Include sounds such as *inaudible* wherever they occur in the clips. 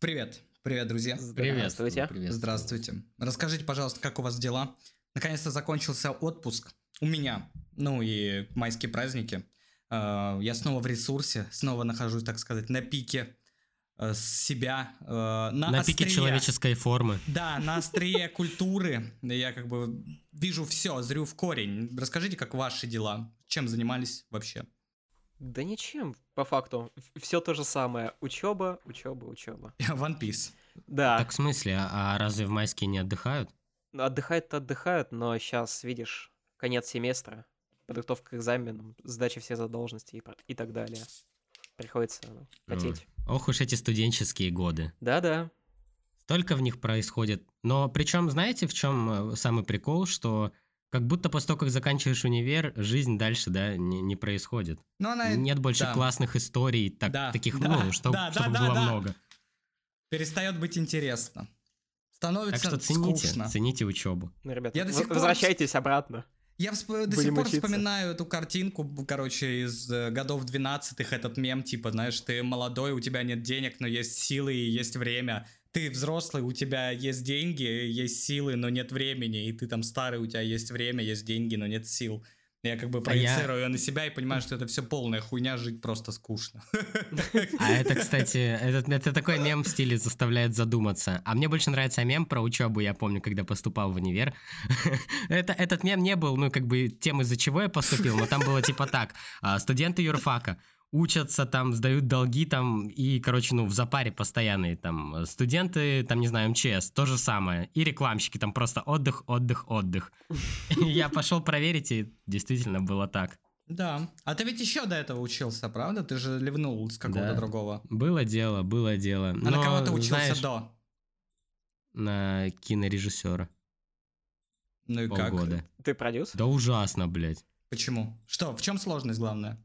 Привет. Привет, друзья. Здравствуйте. Приветствую. Здравствуйте. Расскажите, пожалуйста, как у вас дела? Наконец-то закончился отпуск. У меня. Ну и майские праздники. Э, Я снова в ресурсе, снова нахожусь, так сказать, на пике э, себя. э, На, На пике острие. человеческой формы. Да, на острие культуры. Я как бы вижу все, зрю в корень. Расскажите, как ваши дела? Чем занимались вообще? Да ничем, по факту. Все то же самое. Учеба, учеба, учеба. *laughs* One Piece. Да, Так в смысле, а, а разве в майские не отдыхают? отдыхают-то отдыхают, но сейчас, видишь, конец семестра, подготовка к экзаменам, сдача всех задолженностей и, так далее. Приходится ну, потеть. Ох уж эти студенческие годы. Да-да. Столько в них происходит. Но причем, знаете, в чем э, самый прикол, что как будто после того, как заканчиваешь универ, жизнь дальше, да, не, не происходит. Ну, она Нет больше да. классных историй, так, Да, таких, да, ну, чтоб- да, чтобы да, было да. много. перестает быть интересно. Так Становится что цените, скучно. цените учебу. Ну, ребят, Я до сих пор возвращайтесь обратно. Я всп- до Будем сих пор учиться. вспоминаю эту картинку, короче, из э, годов 12-х, этот мем, типа, знаешь, ты молодой, у тебя нет денег, но есть силы и есть время. Ты взрослый, у тебя есть деньги, есть силы, но нет времени. И ты там старый, у тебя есть время, есть деньги, но нет сил. Я как бы А я- проецирую её на себя и понимаю, что это все полная хуйня, жить просто скучно. А это, кстати, это, это такой мем в стиле заставляет задуматься. А мне больше нравится мем про учебу, я помню, когда поступал в универ. это, этот мем не был, ну, как бы, тем, из-за чего я поступил, но там было типа так. а, Студенты юрфака учатся, там, сдают долги, там, и, короче, ну, в запаре постоянные, там, студенты, там, не знаю, МЧС, то же самое, и рекламщики, там, просто отдых, отдых, отдых. *laughs* Я пошел проверить, и действительно было так. Да. А ты ведь еще до этого учился, правда? Ты же ливнул с какого-то Да. другого. Было дело, было дело. А на кого ты учился знаешь, до? На кинорежиссера. Ну и как? Ты продюсер? Да ужасно, блядь. Почему? Что? В чем сложность главная?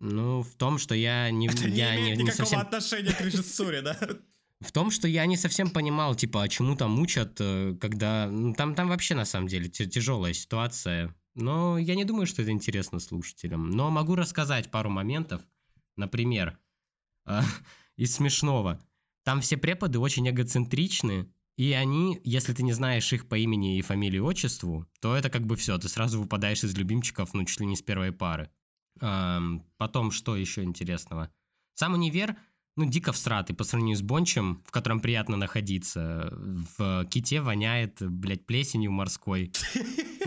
Ну, в том, что я не, Это не я имеет не, не никакого совсем... отношения к режиссуре, да? *laughs* В том, что я не совсем понимал, типа, а чему там учат, э, когда... Ну, там, там вообще, на самом деле, тя- тяжелая ситуация. Но я не думаю, что это интересно слушателям. Но могу рассказать пару моментов. Например, а, *laughs* из смешного. Там все преподы очень эгоцентричны, и они, если ты не знаешь их по имени и фамилии и отчеству, то это как бы все, ты сразу выпадаешь из любимчиков, ну, чуть ли не с первой пары. Потом, что еще интересного? Сам универ, ну, дико всратый по сравнению с Бончем, в котором приятно находиться. В Ките воняет, блядь, плесенью морской.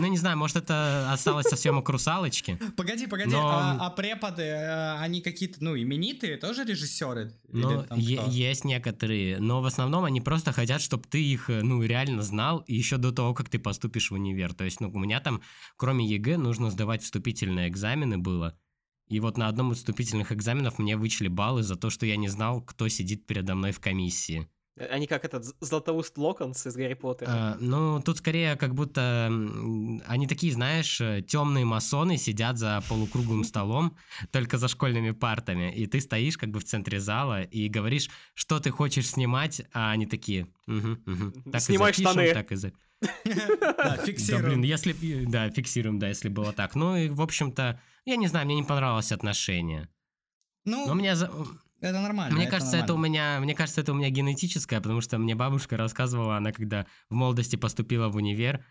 Ну, не знаю, может, это осталось со съемок «Русалочки». Погоди, погоди, Но- а, а преподы, э, они какие-то, ну, именитые, тоже режиссеры? Ну, есть некоторые, но в основном они просто хотят, чтобы ты их, э, ну, реально знал еще до того, как ты поступишь в универ. То есть, ну, у меня там, кроме ЕГЭ, нужно сдавать вступительные экзамены было. И вот на одном из вступительных экзаменов мне вычли баллы за то, что я не знал, кто сидит передо мной в комиссии. Они как этот Златоуст Локонс из Гарри Поттера. А, ну, тут скорее как будто они такие, знаешь, темные масоны сидят за полукруглым *laughs* столом, только за школьными партами, и ты стоишь как бы в центре зала и говоришь, что ты хочешь снимать, а они такие, «Мгм, мгм, так и Снимай запишем, штаны». так и за- Да, Да, фиксируем. блин, если, да, фиксируем, да, если было так. Ну и, в общем-то, я не знаю, мне не понравилось отношение. Ну, Но за- это нормально. мне кажется, это у нормально. меня, мне кажется, это у меня генетическое, потому что мне бабушка рассказывала, она когда в молодости поступила в универ,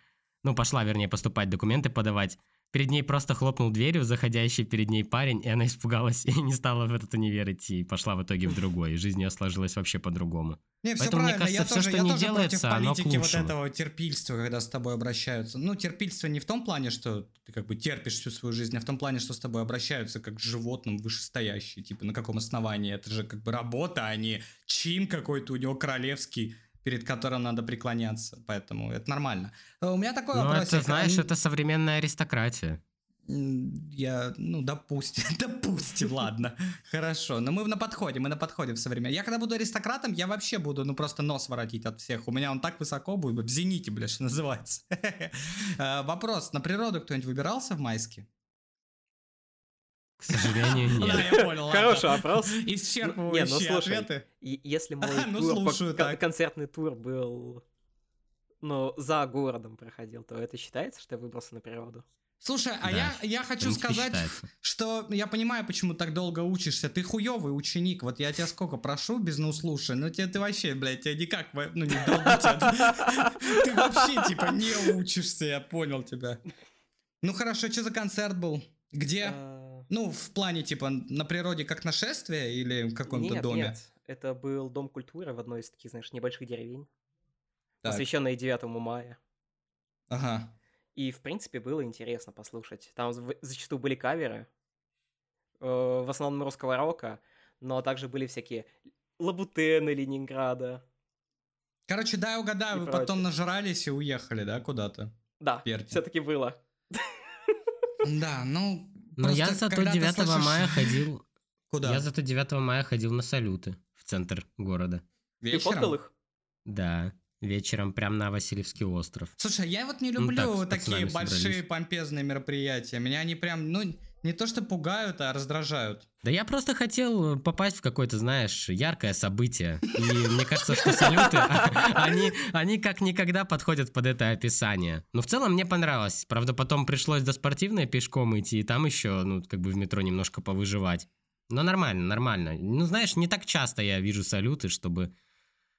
ну, пошла, вернее, поступать, документы подавать, перед ней просто хлопнул дверью заходящий перед ней парень, и она испугалась *laughs* и не стала в этот универ идти, и пошла в итоге в другой, и жизнь ее сложилась вообще по-другому. Не, все Поэтому, мне правильно. я кажется, всё, тоже, что я не тоже делается, против оно к политики вот этого терпильства, когда с тобой обращаются. Ну, терпильство не в том плане, что ты как бы терпишь всю свою жизнь, а в том плане, что с тобой обращаются как с животным вышестоящий. Типа, на каком основании? Это же как бы работа, а не чин какой-то у него королевский, перед которым надо преклоняться. Поэтому это нормально. А У меня такой Но вопрос. это, знаешь, это современная аристократия. Я, ну, допустим, *laughs* допустим, ладно, хорошо, но мы на подходе, мы на подходе в современном. Я когда буду аристократом, я вообще буду, ну, просто нос воротить от всех. У меня он так высоко будет, в зените, бля, что называется. *laughs* Э, Вопрос, на природу кто-нибудь выбирался в майске? К сожалению, *laughs* Да, нет. я понял. Хороший вопрос. Ну Исчерпывающие слушай, ответы. Если мой *laughs* Ну, тур, по- слушаю, кон- так. концертный тур был, ну, за городом проходил, то это считается, что я выбрался на природу? Слушай, а Да, я, я хочу сказать, считается. что я понимаю, почему так долго учишься. Ты хуёвый ученик. Вот я тебя сколько прошу без ну слушай, ну тебе ты вообще, блядь, тебя никак, ну не долго тебя. Ты вообще типа не учишься, я понял тебя. Ну хорошо, что за концерт был? Где? Ну, в плане, типа, на природе как нашествие или в каком-то Нет, доме? нет, это был дом культуры в одной из таких, знаешь, небольших деревень, Так, посвященной 9 мая. Ага. И, в принципе, было интересно послушать. Там зачастую были каверы, э, в основном русского рока, но также были всякие лабутены Ленинграда. Короче, дай угадаю, И вы прочее. потом нажрались и уехали, да, куда-то? Да, все-таки было. Да, ну... Но я зато когда ты 9 слышишь- мая ходил. *laughs* Куда? Я зато 9 мая ходил на салюты в центр города. Ты фоткал их? Да, вечером прям на Васильевский остров. Слушай, я вот не Ну, люблю так, с такие большие собрались. помпезные мероприятия. Меня они прям, ну, не то что пугают, а раздражают. Да я просто хотел попасть в какое-то, знаешь, яркое событие. И мне кажется, что салюты, *laughs* они, они как никогда подходят под это описание. Но в целом мне понравилось. Правда, потом пришлось до спортивной пешком идти, и там еще, ну, как бы в метро немножко повыживать. Но нормально, нормально. Ну, знаешь, не так часто я вижу салюты, чтобы,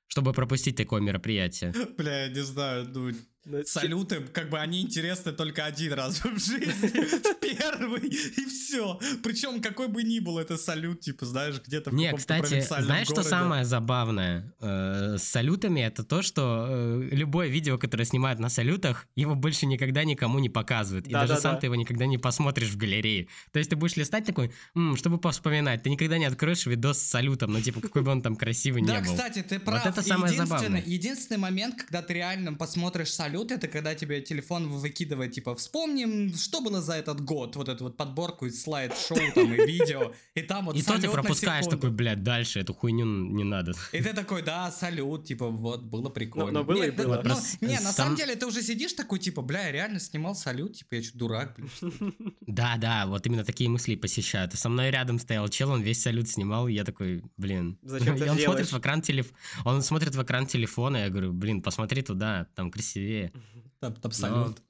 чтобы пропустить такое мероприятие. *laughs* Бля, я не знаю, ну, салюты, как бы они интересны только один раз *laughs* в жизни. Первый, и все. Причем какой бы ни был это салют, типа, знаешь, где-то в Не, кстати, знаешь, что самое забавное э, с салютами? Это то, что э, любое видео, которое снимают на салютах, его больше никогда никому не показывают. И даже сам ты его никогда не посмотришь в галерее. То есть ты будешь листать такой, «М, чтобы повспоминать. Ты никогда не откроешь видос с салютом, ну типа какой бы он там красивый *laughs* не Да, был. кстати, ты прав. это самое забавное. единственный момент, когда ты реально посмотришь салют, это когда тебе телефон выкидывает, типа, вспомним, что было за этот год, вот эту вот подборку из слайд-шоу там и видео, и там вот И то салют ты пропускаешь такой, блядь, дальше эту хуйню не надо. И ты такой, да, салют, типа, вот, было прикольно. но было и Нет, да, было. ну, Просто не, на сам- самом деле, ты уже сидишь такой, типа, бля, я реально снимал салют, типа, я что, дурак, блин, что ли? Да, да, вот именно такие мысли посещают. И со мной рядом стоял чел, он весь салют снимал, и я такой, блин. Зачем ты *laughs* И он смотрит в экран телеф... Он смотрит в экран телефона, я говорю, блин, посмотри туда, там красивее. Там салют.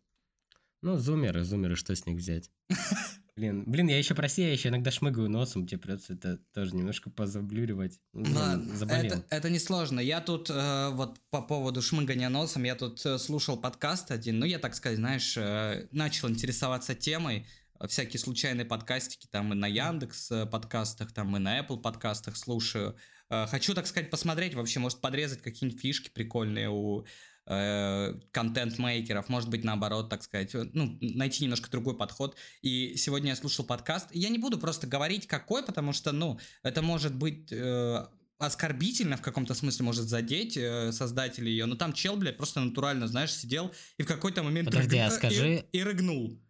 Ну, зумеры, зумеры, что с них взять? *laughs* Блин, блин, я еще прости, я еще иногда шмыгаю носом, тебе придется это тоже немножко позаблюривать. Ну, Ладно, заболел. это, это несложно. Я тут э, вот по поводу шмыгания носом, я тут э, слушал подкаст один, ну я так сказать, знаешь, э, начал интересоваться темой, э, всякие случайные подкастики, там и на Яндекс э, подкастах, там и на Apple подкастах слушаю. Э, хочу, так сказать, посмотреть, вообще, может подрезать какие-нибудь фишки прикольные у э, контент-мейкеров, может быть, наоборот, так сказать, ну, найти немножко другой подход. И сегодня я слушал подкаст. Я не буду просто говорить, какой, потому что, ну, это может быть э, оскорбительно в каком-то смысле, может задеть э, создателей ее. Но там чел, блядь, просто натурально, знаешь, сидел и в какой-то момент... Подожди, рыг- а э, скажи- И, и рыгнул.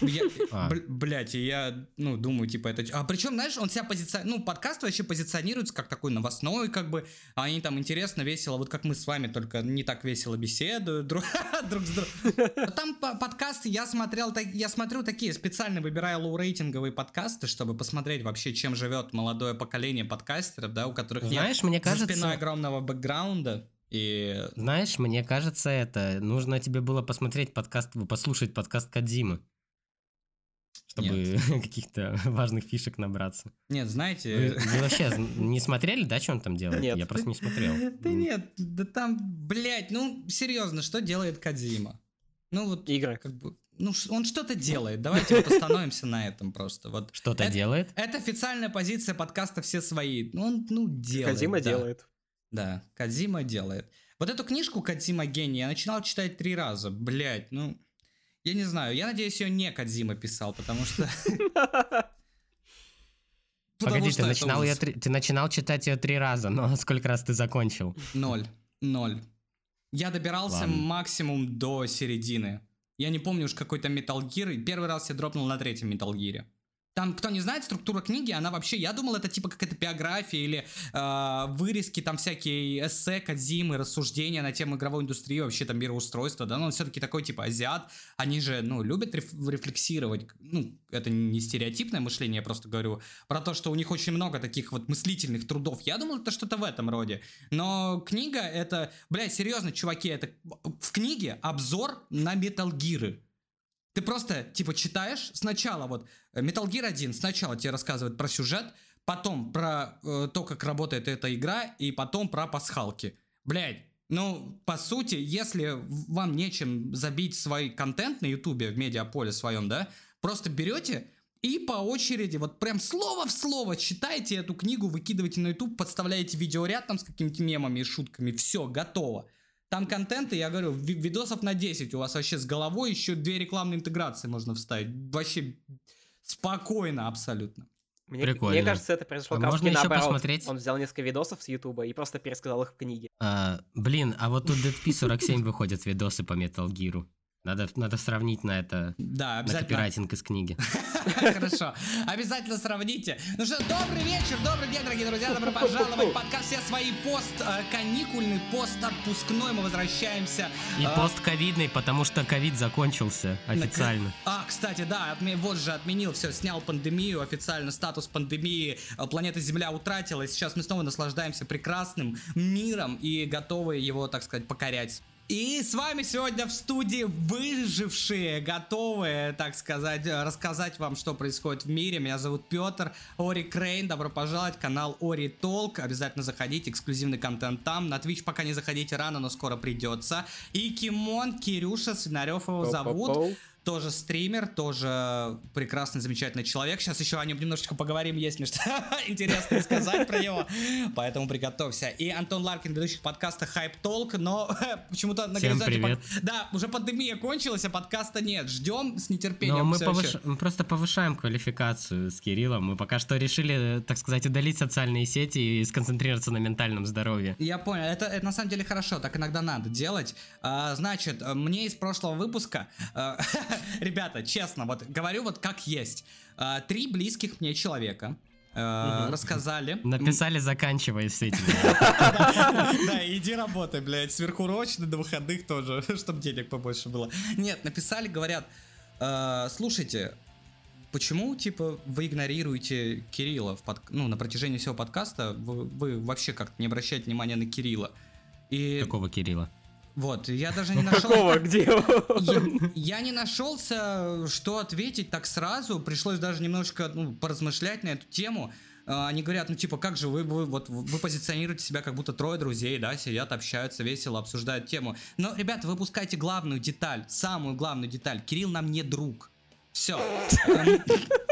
Я, *laughs* А. бл- блядь, и я, ну, думаю, типа, это... А причем, знаешь, он себя позиционирует... Ну, подкаст вообще позиционируется как такой новостной, как бы, а они там интересно, весело, вот как мы с вами, только не так весело беседуют друг, *laughs* друг с другом. А Там по- подкасты, я смотрел, я смотрю такие, специально выбираю лоу-рейтинговые подкасты, чтобы посмотреть вообще, чем живет молодое поколение подкастеров, да, у которых нет Знаешь, мне за спиной кажется, огромного бэкграунда. И знаешь, мне кажется, это нужно тебе было посмотреть подкаст, послушать подкаст Кадзимы, чтобы *laughs* каких-то важных фишек набраться. нет, Вы, знаете, вы *laughs* вообще не смотрели, да, что он там делает? Нет. Я просто не смотрел. Да нет, да там, блядь, ну серьезно, что делает Кадзима? Ну вот Игры. как бы, ну он что-то делает. Давайте вот остановимся на этом просто. Вот Что-то делает? это официальная позиция подкаста все свои. Ну он ну делает. Кадима да. делает. Да, Кадзима делает. Вот эту книжку Кадзима гений я начинал читать три раза. Блять, ну я не знаю. Я надеюсь, ее не Кадзима писал, потому что. *laughs* Погоди, ты начинал, ты читать ее три раза, но *laughs* сколько раз ты закончил? Ноль. Ноль. Я добирался Ладно. максимум до середины. Я не помню уж какой-то Metal Gear. Первый раз я дропнул на третьем Metal Gear. Там, кто не знает, структура книги, она вообще, я думал, это типа какая-то биография или э, вырезки, там всякие эссе, кадзимы, рассуждения на тему игровой индустрии, вообще там мироустройства, да, но он все-таки такой типа азиат, они же, ну, любят реф- рефлексировать, ну, это не стереотипное мышление, я просто говорю про то, что у них очень много таких вот мыслительных трудов, я думал, это что-то в этом роде, но книга это, блядь, серьезно, чуваки, это в книге обзор на Metal Gear. Ты просто, типа, читаешь сначала вот э, Metal Gear 1 сначала тебе рассказывает про сюжет, потом про э, то, как работает эта игра, и потом про пасхалки. Блядь, ну, по сути, если вам нечем забить свой контент на Ютубе, в медиаполе своем, да, просто берете и по очереди, вот прям слово в слово читайте эту книгу, выкидываете на YouTube, подставляете видеоряд там с какими-то мемами и шутками, все, готово. Там контента, я говорю, видосов на 10 у вас вообще с головой, еще две рекламные интеграции можно вставить. Вообще спокойно абсолютно. Мне, Прикольно. мне кажется, это произошло А как можно еще наоборот. посмотреть? Он взял несколько видосов с Ютуба и просто пересказал их в книге. А, блин, а вот тут DP47 выходят видосы по Metal Gear. Надо, надо сравнить на это, Да, на обязательно. копирайтинг из книги. *laughs* Хорошо. Обязательно сравните. Ну что, добрый вечер, добрый день, дорогие друзья. Добро пожаловать в подкаст «Все свои пост каникульный, пост отпускной». Мы возвращаемся. И э, постковидный, потому что ковид закончился официально. А, кстати, да, вот же отменил все, снял пандемию, официально статус пандемии, э, планета Земля утратила, и сейчас мы снова наслаждаемся прекрасным миром и готовы его, так сказать, покорять. И с вами сегодня в студии выжившие, готовые, так сказать, рассказать вам, что происходит в мире. Меня зовут Петр, Ори Крейн, добро пожаловать, канал Ори Толк. Обязательно заходите, эксклюзивный контент там. На Twitch пока не заходите рано, но скоро придется. И Кимон, Кирюша, Свинарев его зовут Поу-поу-поу. Тоже стример, тоже прекрасный, замечательный человек. Сейчас еще о нем немножечко поговорим, есть мне что *laughs* интересное сказать про него, поэтому приготовься. И Антон Ларкин, ведущий подкаста Hype Talk, но *laughs* почему-то на Всем горизонте... привет. пок- Да, уже пандемия кончилась, а подкаста нет. Ждем с нетерпением. Но мы, повыш- мы просто повышаем квалификацию с Кириллом. Мы пока что решили, так сказать, удалить социальные сети и сконцентрироваться на ментальном здоровье. Я понял, это, это на самом деле хорошо, так иногда надо делать. А, значит, мне из прошлого выпуска, э, *laughs* *laughs* ребята, честно, вот говорю вот как есть. А, три близких мне человека Мгм. рассказали. Написали, заканчивая с этим. *laughs* Да, иди работай, блядь, сверхурочно, на выходных тоже, *laughs* чтобы денег побольше было. Нет, написали, говорят, «Э, слушайте, почему, типа, вы игнорируете Кирилла в под- ну, на протяжении всего подкаста, вы, вы вообще как-то не обращаете внимания на Кирилла? И Какого Кирилла? Вот, я даже не нашел... Какого? *laughs* Где? Я, я не нашелся, что ответить так сразу. Пришлось даже немножко ну, поразмышлять на эту тему. А, Они говорят, ну типа, как же вы, вы, вот, вы позиционируете себя как будто трое друзей, да, сидят, общаются, весело обсуждают тему. Но, ребята, вы упускаете главную деталь, самую главную деталь. Кирилл нам не друг. Все. *laughs*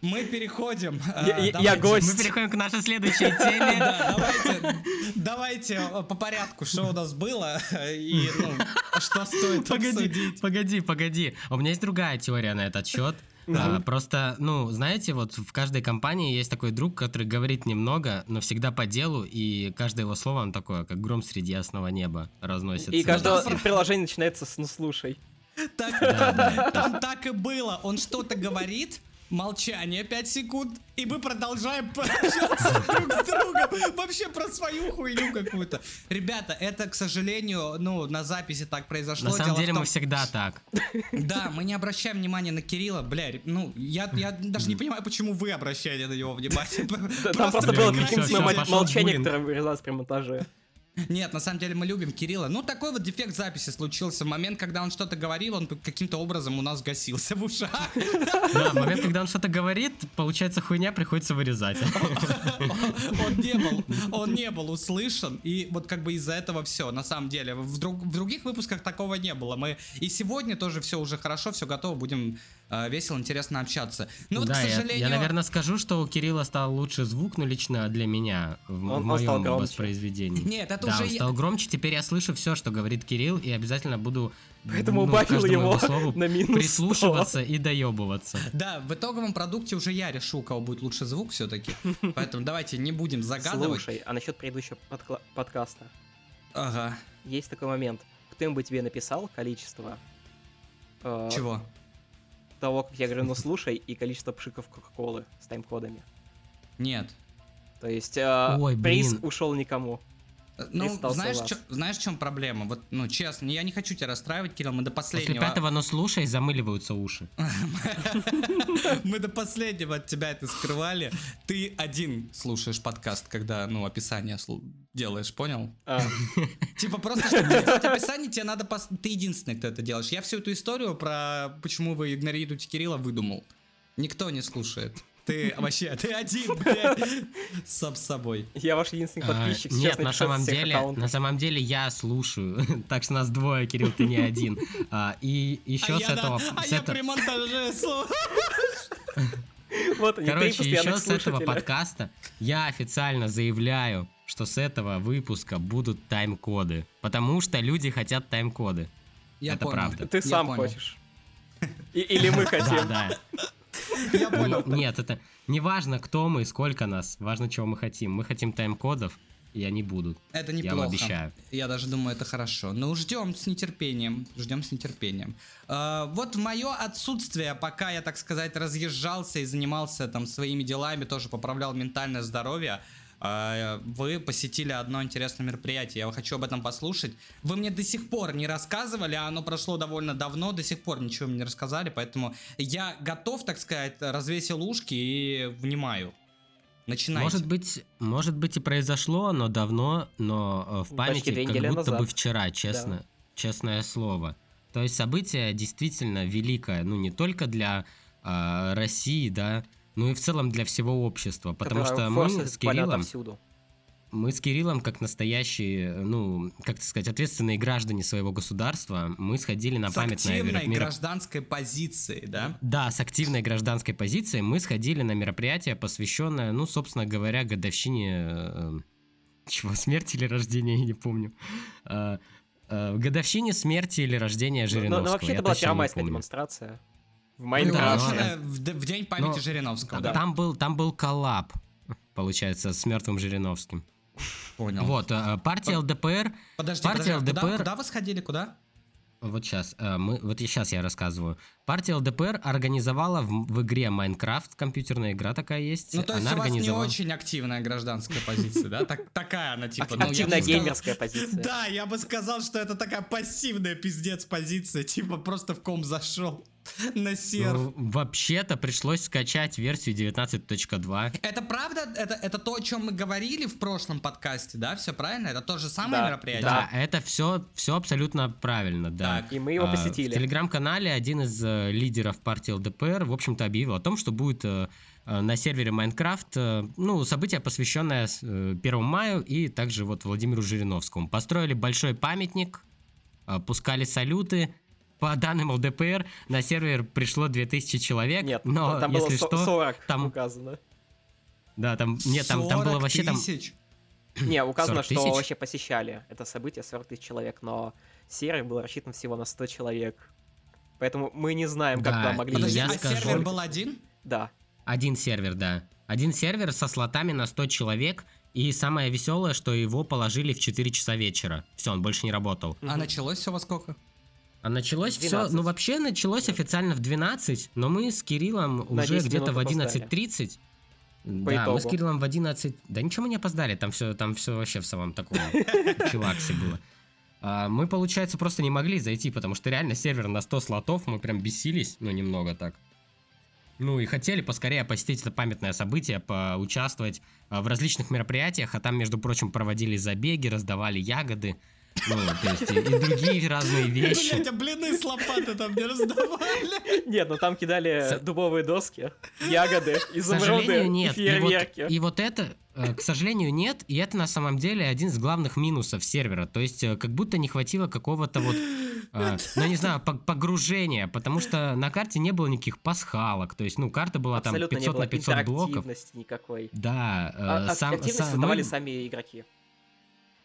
Мы переходим. Я- давайте. гость. Мы переходим к нашей следующей *laughs* теме. Да, давайте, давайте э, по порядку, что у нас было и ну, что стоит *laughs* Погоди, обсудить. погоди, погоди. У меня есть другая теория на этот счет. А, просто, ну, знаете, вот в каждой компании есть такой друг, который говорит немного, но всегда по делу, и каждое его слово, он такое, как гром среди ясного неба разносится. И каждое *laughs* приложение начинается с «ну слушай». Так, Да, да. там так и было. Он что-то говорит, молчание 5 секунд, и мы продолжаем *laughs* пообщаться друг с другом. Вообще про свою хуйню какую-то. Ребята, это, к сожалению, ну, на записи так произошло. На самом Дело деле том- мы всегда так. *laughs* Да, мы не обращаем внимания на Кирилла. Бля, ну, я, я даже не понимаю, почему вы обращаете на него внимание. *laughs* Там просто было молчание, которое вырезалось при монтаже. Нет, на самом деле мы любим Кирилла. Ну, такой вот дефект записи случился. В момент, когда он что-то говорил, он каким-то образом у нас гасился в ушах. Да, в момент, когда он что-то говорит, получается хуйня, приходится вырезать. Он не был, он не был услышан, и вот как бы из-за этого все, на самом деле. В, друг- в других выпусках такого не было. Мы и сегодня тоже все уже хорошо, все готово, будем весело, интересно общаться. Ну вот, да, к я- сожалению... я, наверное, скажу, что у Кирилла стал лучше звук, но лично для меня в, Он- в он стал моем громче. воспроизведении. Нет, это да, уже он я- стал громче, теперь я слышу все, что говорит Кирилл, и обязательно буду Поэтому ну, убавил его слову *laughs* на минус 100. прислушиваться и доебываться. Да, в итоговом продукте уже я решу, у кого будет лучше звук все-таки. *laughs* Поэтому давайте не будем загадывать. Слушай, а насчет предыдущего подкла- подкаста. Ага. Есть такой момент. Кто-нибудь тебе написал количество э, Чего? Того, как я говорю, ну слушай, и количество пшиков Кока-Колы с тайм-кодами. Нет. То есть э, Ой, приз блин. ушел никому. Ну, знаешь, чё- знаешь, в чем проблема? Вот, ну, честно, я не хочу тебя расстраивать, Кирилл, мы до После последнего... пятого «но слушай» замыливаются уши. *laughs* Мы до последнего от тебя это скрывали. Ты один слушаешь подкаст, когда, ну, описание делаешь, понял? А, *laughs* Типа просто, чтобы сделать описание, тебе надо... пос- Ты единственный, кто это делаешь. Я всю эту историю про почему вы игнорируете Кирилла выдумал. Никто не слушает. Ты вообще, ты один, блядь, сам с собой. Я ваш единственный А, подписчик. Нет, на самом деле, аккаунтов. на самом деле я слушаю. *laughs* Так что нас двое, Кирилл, ты не один. А, И еще а с я, да, этого... а я при монтаже. *laughs* Вот они, Короче, еще с этого подкаста я официально заявляю, что с этого выпуска будут тайм-коды. Потому что люди хотят тайм-коды. Я Это понял. правда. Ты Я сам понял. хочешь. И- Или мы *laughs* Да, хотим. да. Я понял. Ну, Нет, это не важно, кто мы, сколько нас, важно, чего мы хотим. Мы хотим тайм-кодов, и они будут. Это Я вам неплохо. обещаю. Я даже думаю, это хорошо. Ну, ждем с нетерпением. Ждем с нетерпением. А, вот мое отсутствие, пока я, так сказать, разъезжался и занимался там своими делами, тоже поправлял ментальное здоровье. А, Вы посетили одно интересное мероприятие. Я хочу об этом послушать. Вы мне до сих пор не рассказывали, а оно прошло довольно давно, до сих пор ничего мне не рассказали, поэтому я готов, так сказать, развесил ушки и внимаю. Начинайте. Может быть, может быть и произошло, но давно, но э, в памяти как будто бы назад. вчера, честно, честное слово. То есть событие действительно великое, ну не только для а, России, да, но и в целом для всего общества, потому что мы форсит с Кириллом, мы с Кириллом как настоящие, ну, как сказать, ответственные граждане своего государства, мы сходили на с памятное активной мероприятие. гражданской позиции, да? Да, с активной гражданской позицией мы сходили на мероприятие, посвященное, ну, собственно говоря, годовщине... э, *laughs* чего, смерти или рождения, я не помню. Э, э, годовщине смерти или рождения Ну, Жириновского. ну, вообще я это была первомайская демонстрация. В Да, Майнкрафте. но- Приуроченная в, в день памяти Но- Жириновского, Там, да? там был, там был коллаб, получается, с мертвым Жириновским. Понял. Вот, э, партия ЛДПР Подожди, партия подожди, а куда, ЛДПР куда вы сходили, куда? Вот сейчас, мы, вот сейчас я рассказываю. Партия ЛДПР организовала в, в игре Майнкрафт, компьютерная игра такая есть. Ну, то есть она у вас не организовала... очень активная гражданская позиция, да? Так- Такая она, типа... ну, Активная сказал- геймерская позиция. Да, я бы сказал, что это такая пассивная пиздец позиция, типа просто в ком зашел *laughs* на серф. Ну, вообще-то пришлось скачать версию 19.2. Это правда? Это, это то, о чем мы говорили в прошлом подкасте, да? Все правильно? Это то же самое Да, мероприятие? Да, это все, все абсолютно правильно, да. Так. И мы его А, посетили. В телеграм-канале один из э, лидеров партии ЛДПР, в общем-то, объявил о том, что будет э, э, на сервере Майнкрафт, ну, событие, посвященное с, э, 1 маю и также вот Владимиру Жириновскому. Построили большой памятник, пускали салюты. По данным ЛДПР, на сервер пришло 2000 человек, Нет, но там если было что, 40 там- указано. да, там, нет, там, там было 40 вообще там, тысяч? *clears throat* Не, указано, 40 что тысяч? вообще посещали это событие 40 тысяч человек, но сервер был рассчитан всего на 100 человек. Поэтому мы не знаем, как Да, туда могли Подожди, я а скажу- сервер был один? Да. Один сервер, да. Один сервер со слотами на 100 человек. И самое веселое, что его положили в 4 часа вечера. Все, он больше не работал. А началось все во сколько? А началось все, 12. ну вообще началось официально в 12, но мы с Кириллом На уже 10 где-то в опоздали. 11.30. По да, мы с итогу. Кириллом в 11... Да ничего мы не опоздали, там все, там все вообще в самом таком *laughs* чилаксе было. А, мы, получается, просто не могли зайти, потому что реально сервер на 100 слотов, мы прям бесились, ну немного так. Ну и хотели поскорее посетить это памятное событие, поучаствовать а, в различных мероприятиях, а там, между прочим, проводили забеги, раздавали ягоды, ну, то есть и, и другие разные вещи. Блять, а блины с лопаты там не раздавали. Нет, ну там кидали дубовые доски, ягоды, К изумруды нет. И вот, фейерверки. и вот это, э, к сожалению, нет. И это на самом деле один из главных минусов сервера. То есть, э, как будто не хватило какого-то вот, э, ну, не знаю, по- погружения. Потому что на карте не было никаких пасхалок. То есть, ну, карта была там Абсолютно не 500 было на 500 блоков. никакой. Да, А, сам, активность сам- создавали мы- сами игроки.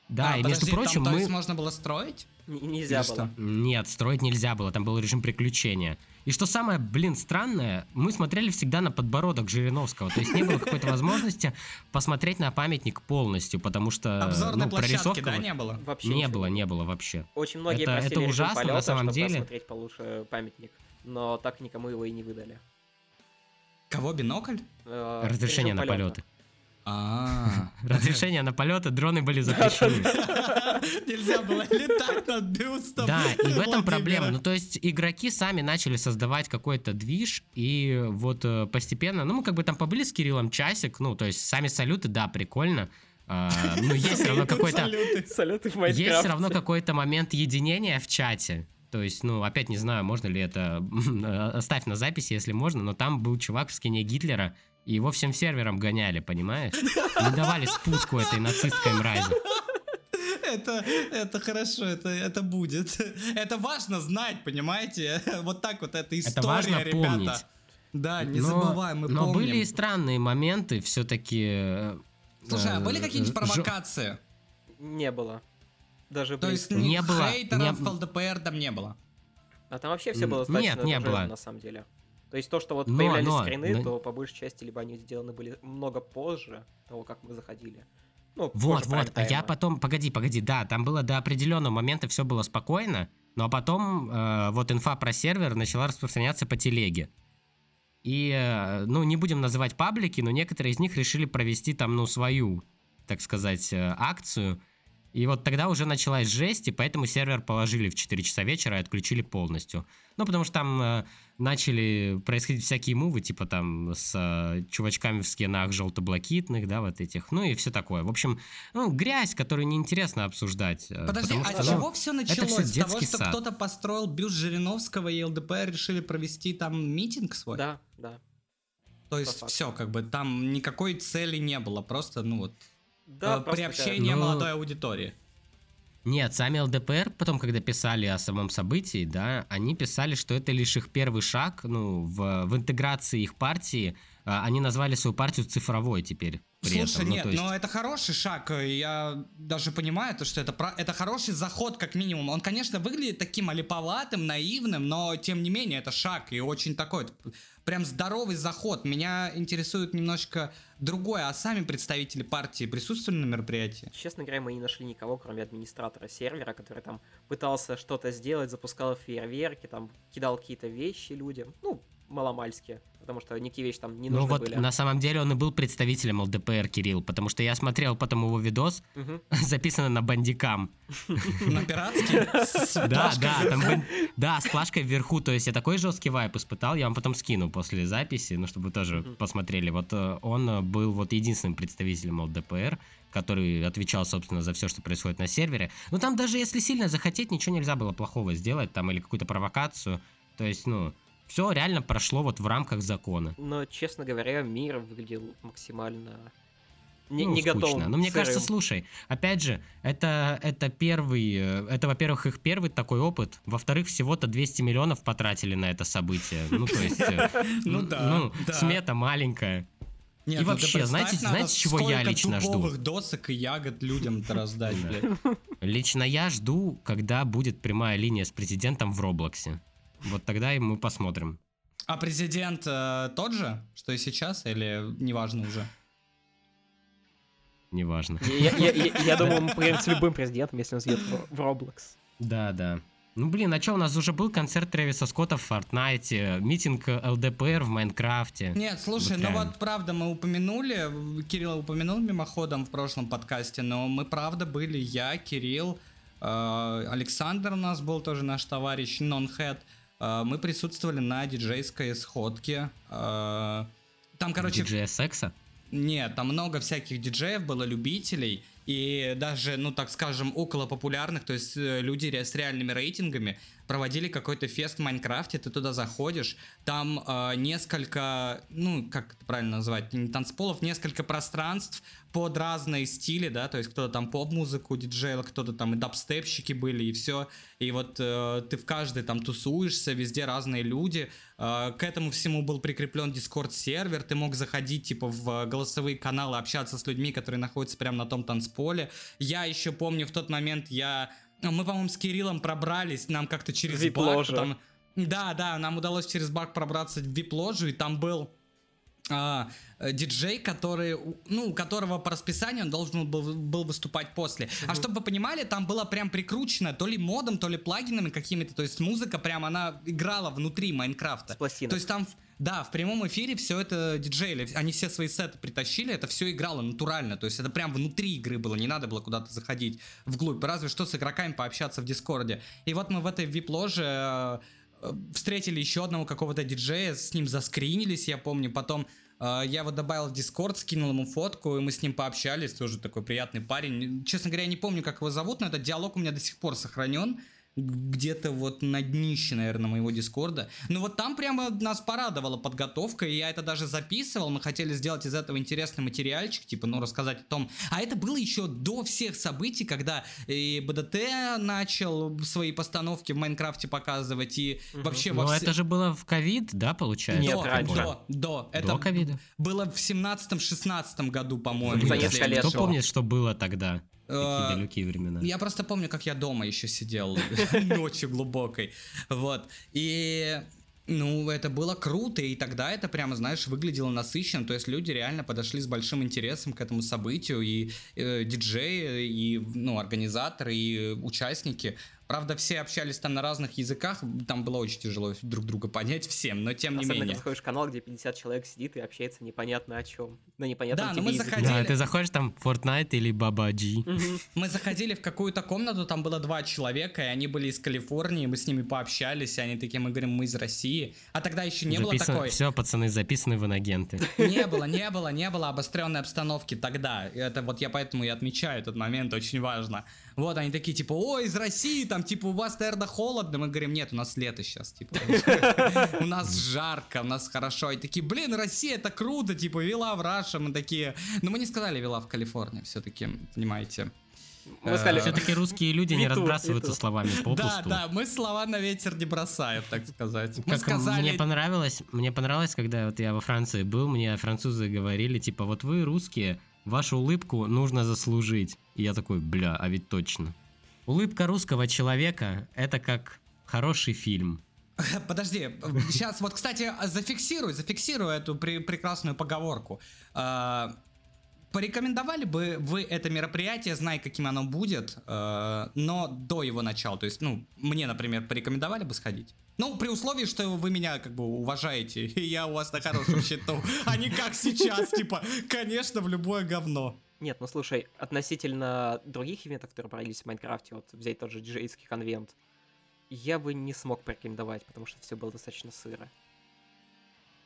Да, А, и между подожди, прочим, там, то мы... есть можно было строить? Н- Нельзя Или было. что? Нет, строить нельзя было, там был режим приключения. И что самое, блин, странное, мы смотрели всегда на подбородок Жириновского, то есть не было какой-то возможности посмотреть на памятник полностью, потому что Обзорной ну, площадки, да, не было? Вообще не было, не было вообще. Очень многие Это- просили это ужасно, на полета, самом чтобы деле. посмотреть получше памятник, но так никому его и не выдали. Кого, бинокль? Э, Разрешение на полеты. А. Разрешение на полеты, дроны были запрещены. Нельзя было летать над бюстом. Да, и в этом проблема. Ну, то есть игроки сами начали создавать какой-то движ, и вот э, постепенно, ну, мы как бы там побыли с Кириллом часик, ну, то есть сами салюты, да, прикольно. А, Но есть все равно какой-то... салюты. Салюты в Есть все равно какой-то момент единения в чате. То есть, ну, опять не знаю, можно ли это... Оставь на записи, если можно, но там был чувак в скине Гитлера, и его всем сервером гоняли, понимаешь? Не давали спуску этой нацистской мрази. Это, это хорошо, это, это будет. Это важно знать, понимаете? Вот так вот эта история, важно ребята. помнить. Да, не Но- забываем, мы Но помним. были и странные моменты все-таки. Слушай, а были какие-нибудь провокации? Не было. Даже То есть. Не было, хейтеров не- в ЛДПР там не было? А там вообще все было нет, достаточно не дружелюбно, было. на самом деле. То есть то, что вот Но- появлялись но- скрины, но- то по большей части либо они сделаны были много позже того, как мы заходили. Ну, Вот, вот. А я потом, погоди, погоди, да, там было до определенного момента все было спокойно, но потом э, вот инфа про сервер начала распространяться по телеге. И, э, ну, не будем называть паблики, но некоторые из них решили провести там, ну, свою, так сказать, э, акцию. И вот тогда уже началась жесть, и поэтому сервер положили в 4 часа вечера и отключили полностью. Ну, потому что там э, начали происходить всякие мувы, типа там с э, чувачками в скинах желто-блакитных, да, вот этих, ну и все такое. В общем, ну, грязь, которую неинтересно обсуждать. э, Подожди, а что, с ну, чего все началось? С того, что сад. кто-то построил бюст Жириновского и ЛДПР решили провести там митинг свой? Да, да. То есть все, как бы там никакой цели не было, просто, ну вот, Да, э, приобщение Ну, молодой аудитории. Нет, сами ЛДПР, потом, когда писали о самом событии, да, они писали, что это лишь их первый шаг, ну, в, в интеграции их партии. А, Они назвали свою партию цифровой теперь. При Слушай, этом. Ну, нет, то есть- но это хороший шаг. и Я даже понимаю, то, что это, про- это хороший заход, как минимум. Он, конечно, выглядит таким олиповатым, наивным, но тем не менее это шаг и очень такой прям здоровый заход. Меня интересует немножко другое. А сами представители партии присутствовали на мероприятии? Честно говоря, мы не нашли никого, кроме администратора сервера, который там пытался что-то сделать, запускал фейерверки, там кидал какие-то вещи людям. Ну, маломальски, потому что никакие вещи там не Ну нужны вот были. на самом деле он и был представителем ЛДПР, Кирилл, потому что я смотрел потом его видос, Мгм. *laughs* записано на бандикам. На пиратский? *laughs* Да, да, да, с плашкой вверху, то есть я такой жесткий вайп испытал, я вам потом скину после записи, ну, чтобы вы тоже посмотрели. Вот э, он э, был вот единственным представителем ЛДПР, который отвечал, собственно, за все, что происходит на сервере. Ну, там даже если сильно захотеть, ничего нельзя было плохого сделать, там, или какую-то провокацию. То есть, ну, все реально прошло вот в рамках закона. Но, честно говоря, мир выглядел максимально не, Ну, не скучно. готовым. Но мне сырым. кажется, слушай, опять же, это, это первый, э, это, во-первых, их первый такой опыт, во-вторых, всего-то 200 миллионов потратили на это событие. Ну, то есть, э, *laughs* Ну да, ну, да. смета маленькая. Нет, И ну вообще, представь, знаете- надо знаете, чего я лично жду? досок и ягод людям-то раздать. Лично я жду, когда будет прямая линия с президентом в Роблоксе. Вот тогда и мы посмотрим. А президент э, тот же, что и сейчас, или неважно уже? Неважно. Я, я- я- я думаю, мы поговорим с любым президентом, если он съедет в, в Roblox. Да, да. Ну, блин, а что, у нас уже был концерт Трэвиса Скотта в Фортнайте, митинг ЛДПР в Майнкрафте. Нет, слушай, Вот ну реально. вот правда мы упомянули, Кирилл упомянул мимоходом в прошлом подкасте, но мы правда были, я, Кирилл, э, Александр у нас был тоже наш товарищ, Нонхед, э, мы присутствовали на диджейской сходке. э, Там, короче, Диджея секса? Нет, там много всяких диджеев было, любителей, и даже, ну так скажем, около популярных, то есть э, люди с реальными рейтингами проводили какой-то фест в Майнкрафте, ты туда заходишь, там э, несколько, ну как это правильно назвать, не танцполов, несколько пространств под разные стили, да, то есть кто-то там поп-музыку диджейл, кто-то там и дабстепщики были, и все, и вот э, ты в каждой там тусуешься, везде разные люди, Э, К этому всему был прикреплен Discord сервер, ты мог заходить типа в голосовые каналы, общаться с людьми, которые находятся прямо на том танцполе. Я еще помню в тот момент я, мы по-моему с Кириллом пробрались, нам как-то через баг, там- да, да, нам удалось через баг пробраться в вип-ложу, и там был а, диджей, который, ну, у которого по расписанию он должен был, был выступать после. А чтобы вы понимали, там было прям прикручено то ли модом, то ли плагинами какими-то, то есть музыка прям, она играла внутри Майнкрафта. С пластинок. То есть там, Да, в прямом эфире все это диджеили, они все свои сеты притащили, это все играло натурально, то есть это прям внутри игры было, не надо было куда-то заходить вглубь, разве что с игроками пообщаться в Дискорде. И вот мы в этой вип-ложе э, встретили еще одного какого-то диджея, с ним заскринились, я помню, потом э, я его добавил в Дискорд, скинул ему фотку, и мы с ним пообщались, тоже такой приятный парень. Честно говоря, я не помню, как его зовут, но этот диалог у меня до сих пор сохранен где-то вот на днище, наверное, моего Дискорда. Ну вот там прямо нас порадовала подготовка, и я это даже записывал. Мы хотели сделать из этого интересный материальчик, типа, ну, рассказать о том. А это было еще до всех событий, когда и БДТ начал свои постановки в Майнкрафте показывать, и угу. вообще во Но все... это же было в ковид, да, получается? Нет, до, раньше. До, до. Это ковида? Было в 17-16 году, по-моему. Кто помнит, что было тогда? Какие э, далекие времена. Я просто помню, как я дома еще сидел *laughs* ночью глубокой. Вот. И ну, это было круто, и тогда это прямо, знаешь, выглядело насыщенно, то есть люди реально подошли с большим интересом к этому событию, и э, диджеи, и, ну, организаторы, и участники, Правда, все общались там на разных языках, там было очень тяжело друг друга понять всем, но тем Особенно, не менее. Особенно, заходишь в канал, где 50 человек сидит и общается непонятно о чем, на непонятном да, но мы заходили... Да, ты заходишь там Fortnite или Baba G. Мы заходили в какую-то комнату, там было два человека, и они были из Калифорнии, мы с ними пообщались, и они такие, мы говорим, мы из России. А тогда еще не было такой... Все, пацаны, записаны в инагенты. Не было, не было, не было обостренной обстановки тогда. Это вот я поэтому и отмечаю этот момент, очень важно. Вот они такие, типа, о, из России, там, типа, у вас, наверное, холодно. Мы говорим, нет, у нас лето сейчас, типа. У нас жарко, у нас хорошо. И такие, блин, Россия, это круто, типа, вела в Раша. Мы такие, но мы не сказали вела в Калифорнии, все-таки, понимаете. Мы сказали, все-таки русские люди не разбрасываются словами попусту. Да, да, мы слова на ветер не бросаем, так сказать. Мы сказали... Мне понравилось, мне понравилось, когда вот я во Франции был, мне французы говорили, типа, вот вы русские, Вашу улыбку нужно заслужить. И я такой, бля, а ведь точно. Улыбка русского человека – это как хороший фильм. *laughs* Подожди, сейчас вот, кстати, зафиксируй, зафиксируй эту прекрасную поговорку. Порекомендовали бы вы это мероприятие, зная, каким оно будет, э, но до его начала? То есть, ну, мне, например, порекомендовали бы сходить? Ну, при условии, что вы меня как бы уважаете, *laughs* и я у вас на хорошем счету, *laughs* а не как сейчас, *laughs* типа, конечно, в любое говно. Нет, ну слушай, относительно других ивентов, которые проводились в Майнкрафте, вот взять тот же диджейский конвент, я бы не смог порекомендовать, потому что все было достаточно сыро.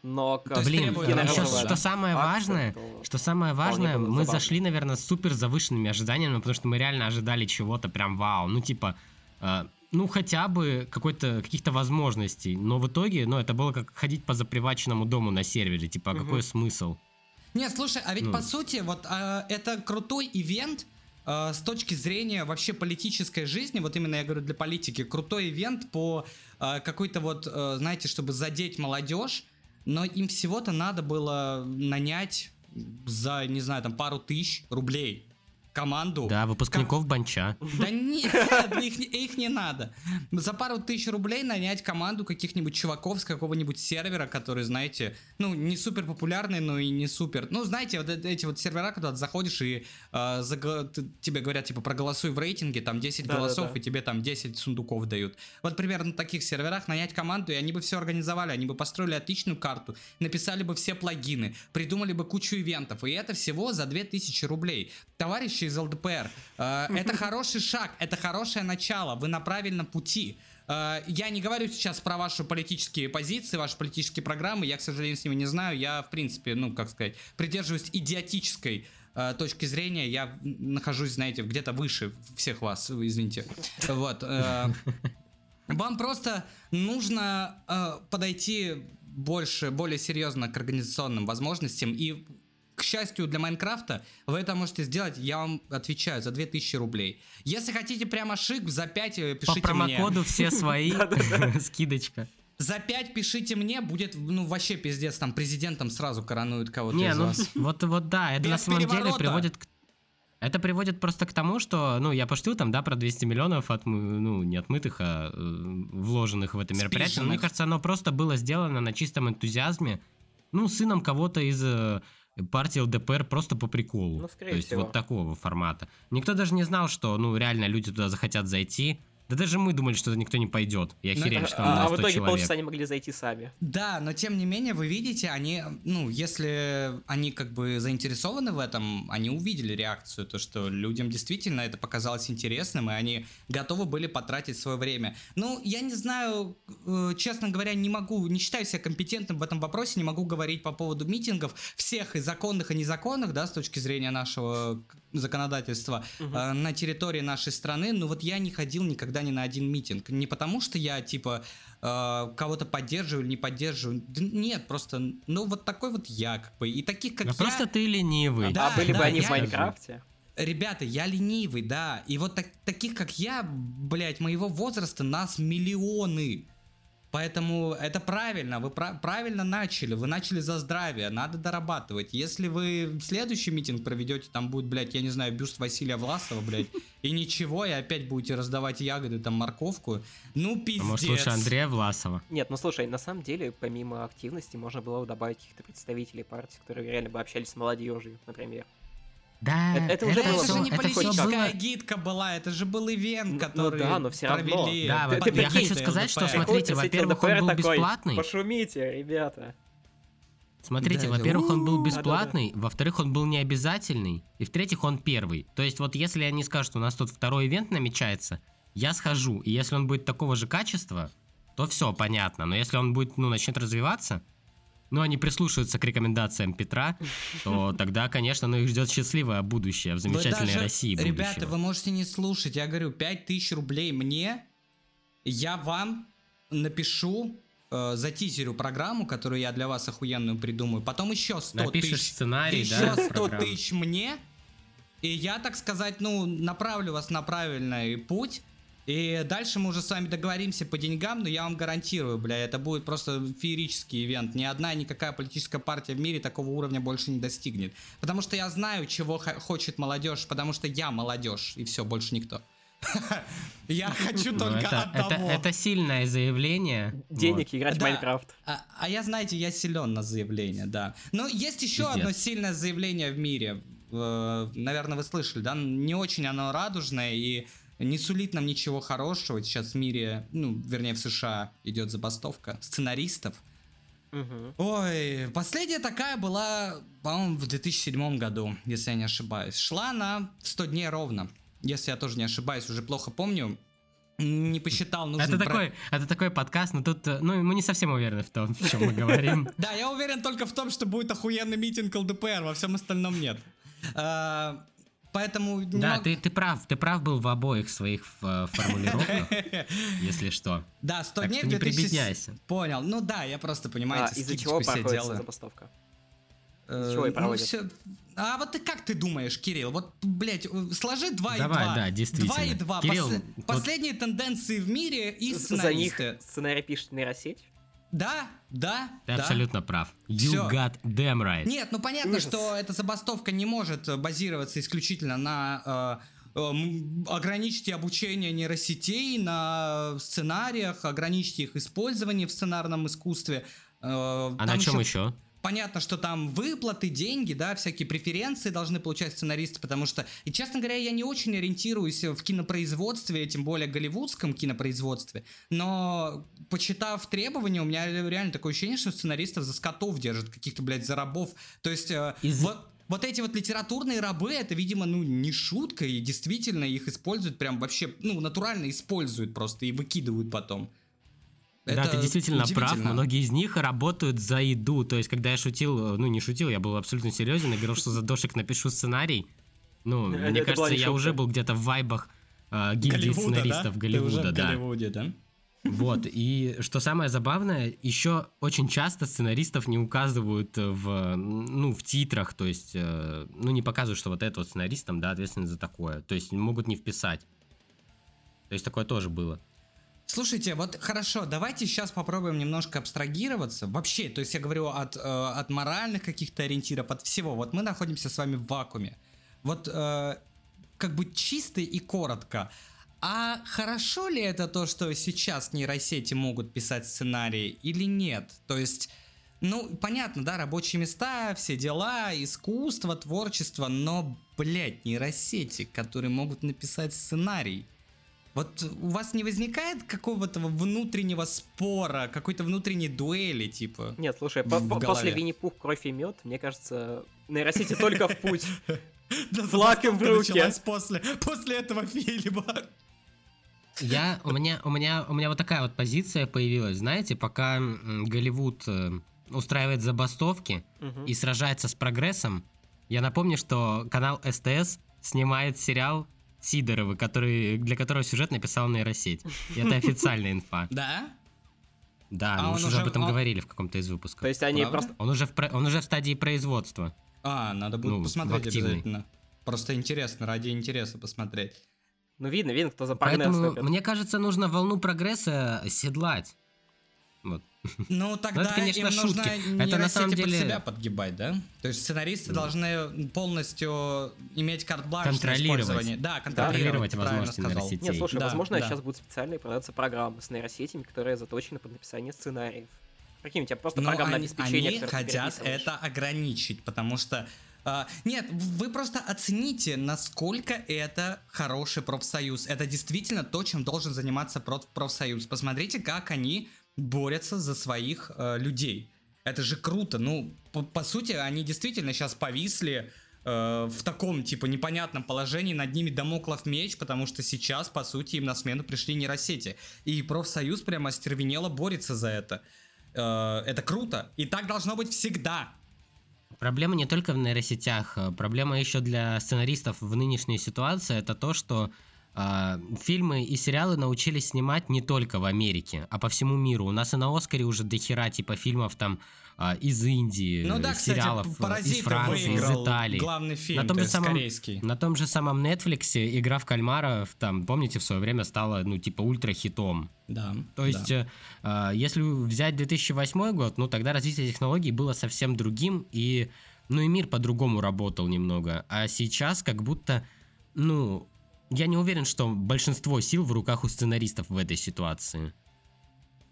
Но как Блин, еще что самое важное, что самое важное, мы зашли, наверное, с супер завышенными ожиданиями, потому что мы реально ожидали чего-то прям вау. Ну, типа, э, ну, хотя бы какой-то, каких-то возможностей. Но в итоге, ну, это было как ходить по заприваченному дому на сервере. Типа, угу. какой смысл? Нет, слушай, а ведь ну. по сути, вот э, это крутой ивент, э, с точки зрения вообще политической жизни, вот именно я говорю для политики, крутой ивент по э, какой-то вот, э, знаете, чтобы задеть молодежь, но им всего-то надо было нанять за, не знаю, там пару тысяч рублей команду. Да, выпускников Ком... Банча. Да нет, их, их не надо. За пару тысяч рублей нанять команду каких-нибудь чуваков с какого-нибудь сервера, который, знаете, ну, не супер популярный, но и не супер. Ну, знаете, вот эти вот сервера, когда ты заходишь и э, за, тебе говорят, типа, проголосуй в рейтинге, там 10 да, голосов, да, да. и тебе там 10 сундуков дают. Вот примерно на таких серверах нанять команду, и они бы все организовали, они бы построили отличную карту, написали бы все плагины, придумали бы кучу ивентов, и это всего за 2000 рублей. Товарищи из ЛДПР. Э, это хороший шаг, это хорошее начало, вы на правильном пути. Э, я не говорю сейчас про ваши политические позиции, ваши политические программы, я, к сожалению, с ними не знаю. Я, в принципе, ну, как сказать, придерживаюсь идиотической э, точки зрения. Я нахожусь, знаете, где-то выше всех вас, извините. Вот. Вам просто нужно подойти больше, более серьезно к организационным возможностям и к счастью для Майнкрафта, вы это можете сделать, я вам отвечаю, за 2000 рублей. Если хотите прямо шик, за 5 э, пишите мне. По промокоду все *laughs* свои, *laughs* скидочка. За 5 пишите мне, будет, ну, вообще пиздец, там президентом сразу коронуют кого-то Не, ну, *laughs* вот, вот да, это на самом деле приводит к это приводит просто к тому, что, ну, я пошутил там, да, про 200 миллионов от, ну, не отмытых, а э, вложенных в это мероприятие. Но, мне кажется, оно просто было сделано на чистом энтузиазме, ну, сыном кого-то из э, партия ЛДПР просто по приколу. Ну, То есть всего. вот такого формата. Никто даже не знал, что, ну, реально люди туда захотят зайти. Да даже мы думали, что никто не пойдет. И Ну, это- что там А, на а 100 в итоге человек. полчаса не могли зайти сами. Да, но тем не менее, вы видите, они, ну, если они как бы заинтересованы в этом, они увидели реакцию, то, что людям действительно это показалось интересным, и они готовы были потратить свое время. Ну, я не знаю, э, честно говоря, не могу, не считаю себя компетентным в этом вопросе, не могу говорить по поводу митингов всех и законных, и незаконных, да, с точки зрения нашего законодательства Мгм. э, на территории нашей страны, но вот я не ходил никогда ни на один митинг. Не потому, что я, типа, э, кого-то поддерживаю или не поддерживаю. Да нет, просто, ну, вот такой вот я, как бы. И таких, как Да я... просто ты ленивый. Да, а были бы да, они я- в Майнкрафте? Ребята, я ленивый, да. И вот так- таких, как я, блядь, моего возраста, нас миллионы. Поэтому это правильно, вы пра- правильно начали, вы начали за здравие, надо дорабатывать. Если вы следующий митинг проведете, там будет, блядь, я не знаю, бюст Василия Власова, блядь, и ничего, и опять будете раздавать ягоды, там, морковку, ну, А пиздец. может лучше Андрея Власова? Нет, ну слушай, на самом деле, помимо активности, можно было бы добавить каких-то представителей партии, которые реально бы общались с молодежью, например. Да, Это- это уже Это, было- же всё- не это политическая было- гидка была, это же был ивент, Ну- который ну да, но всё равно. провели Да, под вот я хочу сказать, что смотрите, во-первых, он был такой, бесплатный. Пошумите, ребята. Смотрите, Да, во-первых, он был бесплатный, во-вторых, он был не обязательный, и в-третьих, он первый. То есть вот если они скажут, что у нас тут второй ивент намечается, я схожу, и если он будет такого же качества, то все понятно. Но если он будет, ну, начнет развиваться, ну, они прислушаются к рекомендациям Петра, то *laughs* тогда, конечно, ну, их ждет счастливое будущее в замечательной даже- России Ребята, будущего. вы можете не слушать. Я говорю, 5000 рублей мне, я вам напишу, э, затизерю программу, которую я для вас охуенную придумаю. Потом еще 100 Напишешь тысяч. сценарий, еще да, 100 программы. тысяч мне. И я, так сказать, ну, направлю вас на правильный путь. И дальше мы уже с вами договоримся по деньгам, но я вам гарантирую, бля, это будет просто феерический ивент. Ни одна, никакая политическая партия в мире такого уровня больше не достигнет. Потому что я знаю, чего х- хочет молодежь, потому что я молодежь, и все, больше никто. *laughs* Я хочу Ну, только одного. это сильное заявление. Денег играть в Да. Майнкрафт. А, а я, знаете, я силен на заявление, да. Но есть еще Пиздец. одно сильное заявление в мире. Э, наверное, вы слышали, да? Не очень оно радужное и не сулит нам ничего хорошего. Сейчас в мире, ну, вернее, в США идет забастовка сценаристов. Мгм. Ой, последняя такая была, по-моему, в 2007 году, если я не ошибаюсь. Шла на 100 дней ровно. Если я тоже не ошибаюсь, уже плохо помню. Не посчитал нужным. Это бра- такой, это такой подкаст, но тут, э, ну, мы не совсем уверены в том, о чем мы говорим. *laughs* Да, я уверен только в том, что будет охуенный митинг ЛДПР, во всем остальном нет. А, Поэтому... Да, мог- ты, ты прав, ты прав был в обоих своих э, формулировках, *laughs* если что. Да, 100 Так дней в не 2000 прибедняйся. Понял. Ну да, я просто, А, понимаете, из-за скидочку чего проходит забастовка? Э, чего и ну, всё- А вот ты как ты думаешь, Кирилл? Вот, блядь, сложи 2 и Давай, 2. да, действительно. 2 и 2. Кирилл, вот- Последние тенденции в мире и За них сценаристы. сценарий пишет нейросеть? Да, да, Ты да. абсолютно прав. You Всё. got damn right. Нет, ну понятно, Ужас. что эта забастовка не может э, базироваться исключительно на э, ограничить обучение нейросетей на сценариях, ограничить их использование в сценарном искусстве. Э, А там на чем ещё еще? Понятно, что там выплаты, деньги, да, всякие преференции должны получать сценаристы, потому что, и честно говоря, я не очень ориентируюсь в кинопроизводстве, тем более голливудском кинопроизводстве, но почитав требования, у меня реально такое ощущение, что сценаристов за скотов держат, каких-то, блядь, за рабов. То есть, э, Из- вот, вот эти вот литературные рабы, это, видимо, ну, не шутка, и действительно их используют прям вообще, ну, натурально используют просто и выкидывают потом. Да, Это ты действительно прав. Многие из них работают за еду. То есть, когда я шутил, ну не шутил, я был абсолютно серьезен и говорил, что за дошик напишу сценарий. Ну, Это мне кажется, я шутка. уже был где-то в вайбах э, гильдии Голливуда, сценаристов да? Голливуда, Ты уже в да. Голливуде, да? Вот, и что самое забавное, еще очень часто сценаристов не указывают в, ну, в титрах, то есть, э, ну, не показывают, что вот этот вот сценарист там, да, ответственен за такое. То есть, могут не вписать. То есть, такое тоже было. Слушайте, вот хорошо, давайте сейчас попробуем немножко абстрагироваться. Вообще, то есть я говорю от, э, от моральных каких-то ориентиров, от всего. Вот мы находимся с вами в вакууме. Вот э, как бы чисто и коротко. А хорошо ли это то, что сейчас нейросети могут писать сценарии или нет? То есть, ну, понятно, да, рабочие места, все дела, искусство, творчество, но, блядь, нейросети, которые могут написать сценарий. Вот у вас не возникает какого-то внутреннего спора, какой-то внутренней дуэли, типа? Нет, слушай, по- по- после Винни-Пух, кровь и мед, мне кажется, нейросети *laughs* только в путь. Флаком в началась после, после этого фильма. Я, у меня, у меня, у меня вот такая вот позиция появилась, знаете, пока Голливуд э, устраивает забастовки и сражается с прогрессом, я напомню, что канал СТС снимает сериал Сидоровы, который, для которого сюжет написал нейросеть. И это *laughs* официальная инфа. Да? Да, А мы уже уже- об этом он- говорили в каком-то из То выпусков. есть они Правда? просто... Он уже в, про- он уже в стадии производства. А, надо будет Ну, посмотреть обязательно. Просто интересно, ради интереса посмотреть. Ну, видно, видно, кто за прогресс Поэтому, мне кажется, нужно волну прогресса седлать. Вот. Ну, тогда конечно, им нужно шутки. Это на самом нейросети под деле- себя подгибать, да? То есть сценаристы Ну. должны полностью иметь карт-бланш Контролировать. Да, Контролировать правильно возможности сказал. нейросети. Нет, слушай, Да, возможно, да. сейчас будут специальные продаться программы с нейросетями, которые заточены под написание сценариев. Прикинь, у тебя просто Но программное они, обеспечение, они хотят это ограничить, потому что... а, нет, вы просто оцените, насколько это хороший профсоюз. Это действительно то, чем должен заниматься проф- профсоюз. Посмотрите, как они борются за своих э, людей. Это же круто. Ну, по, по сути, они действительно сейчас повисли э, в таком, типа, непонятном положении. Над ними домоклов меч, потому что сейчас, по сути, им на смену пришли нейросети. И профсоюз прямо остервенело борется за это. Э, это круто. И так должно быть всегда. Проблема не только в нейросетях, э, проблема еще для сценаристов в нынешней ситуации это то, что фильмы и сериалы научились снимать не только в Америке, а по всему миру. У нас и на Оскаре уже дохера типа фильмов там а, из Индии, Ну да, кстати, сериалов э, из Франции, из Италии. главный фильм, На том то же самом- корейский. На том же самом Netflix игра в кальмара, там, помните, в свое время стала, ну, типа, ультра-хитом. Да. То есть, э, а, если взять 2008 год, ну, тогда развитие технологий было совсем другим, и, ну, и мир по-другому работал немного. А сейчас как будто, ну, я не уверен, что большинство сил в руках у сценаристов в этой ситуации.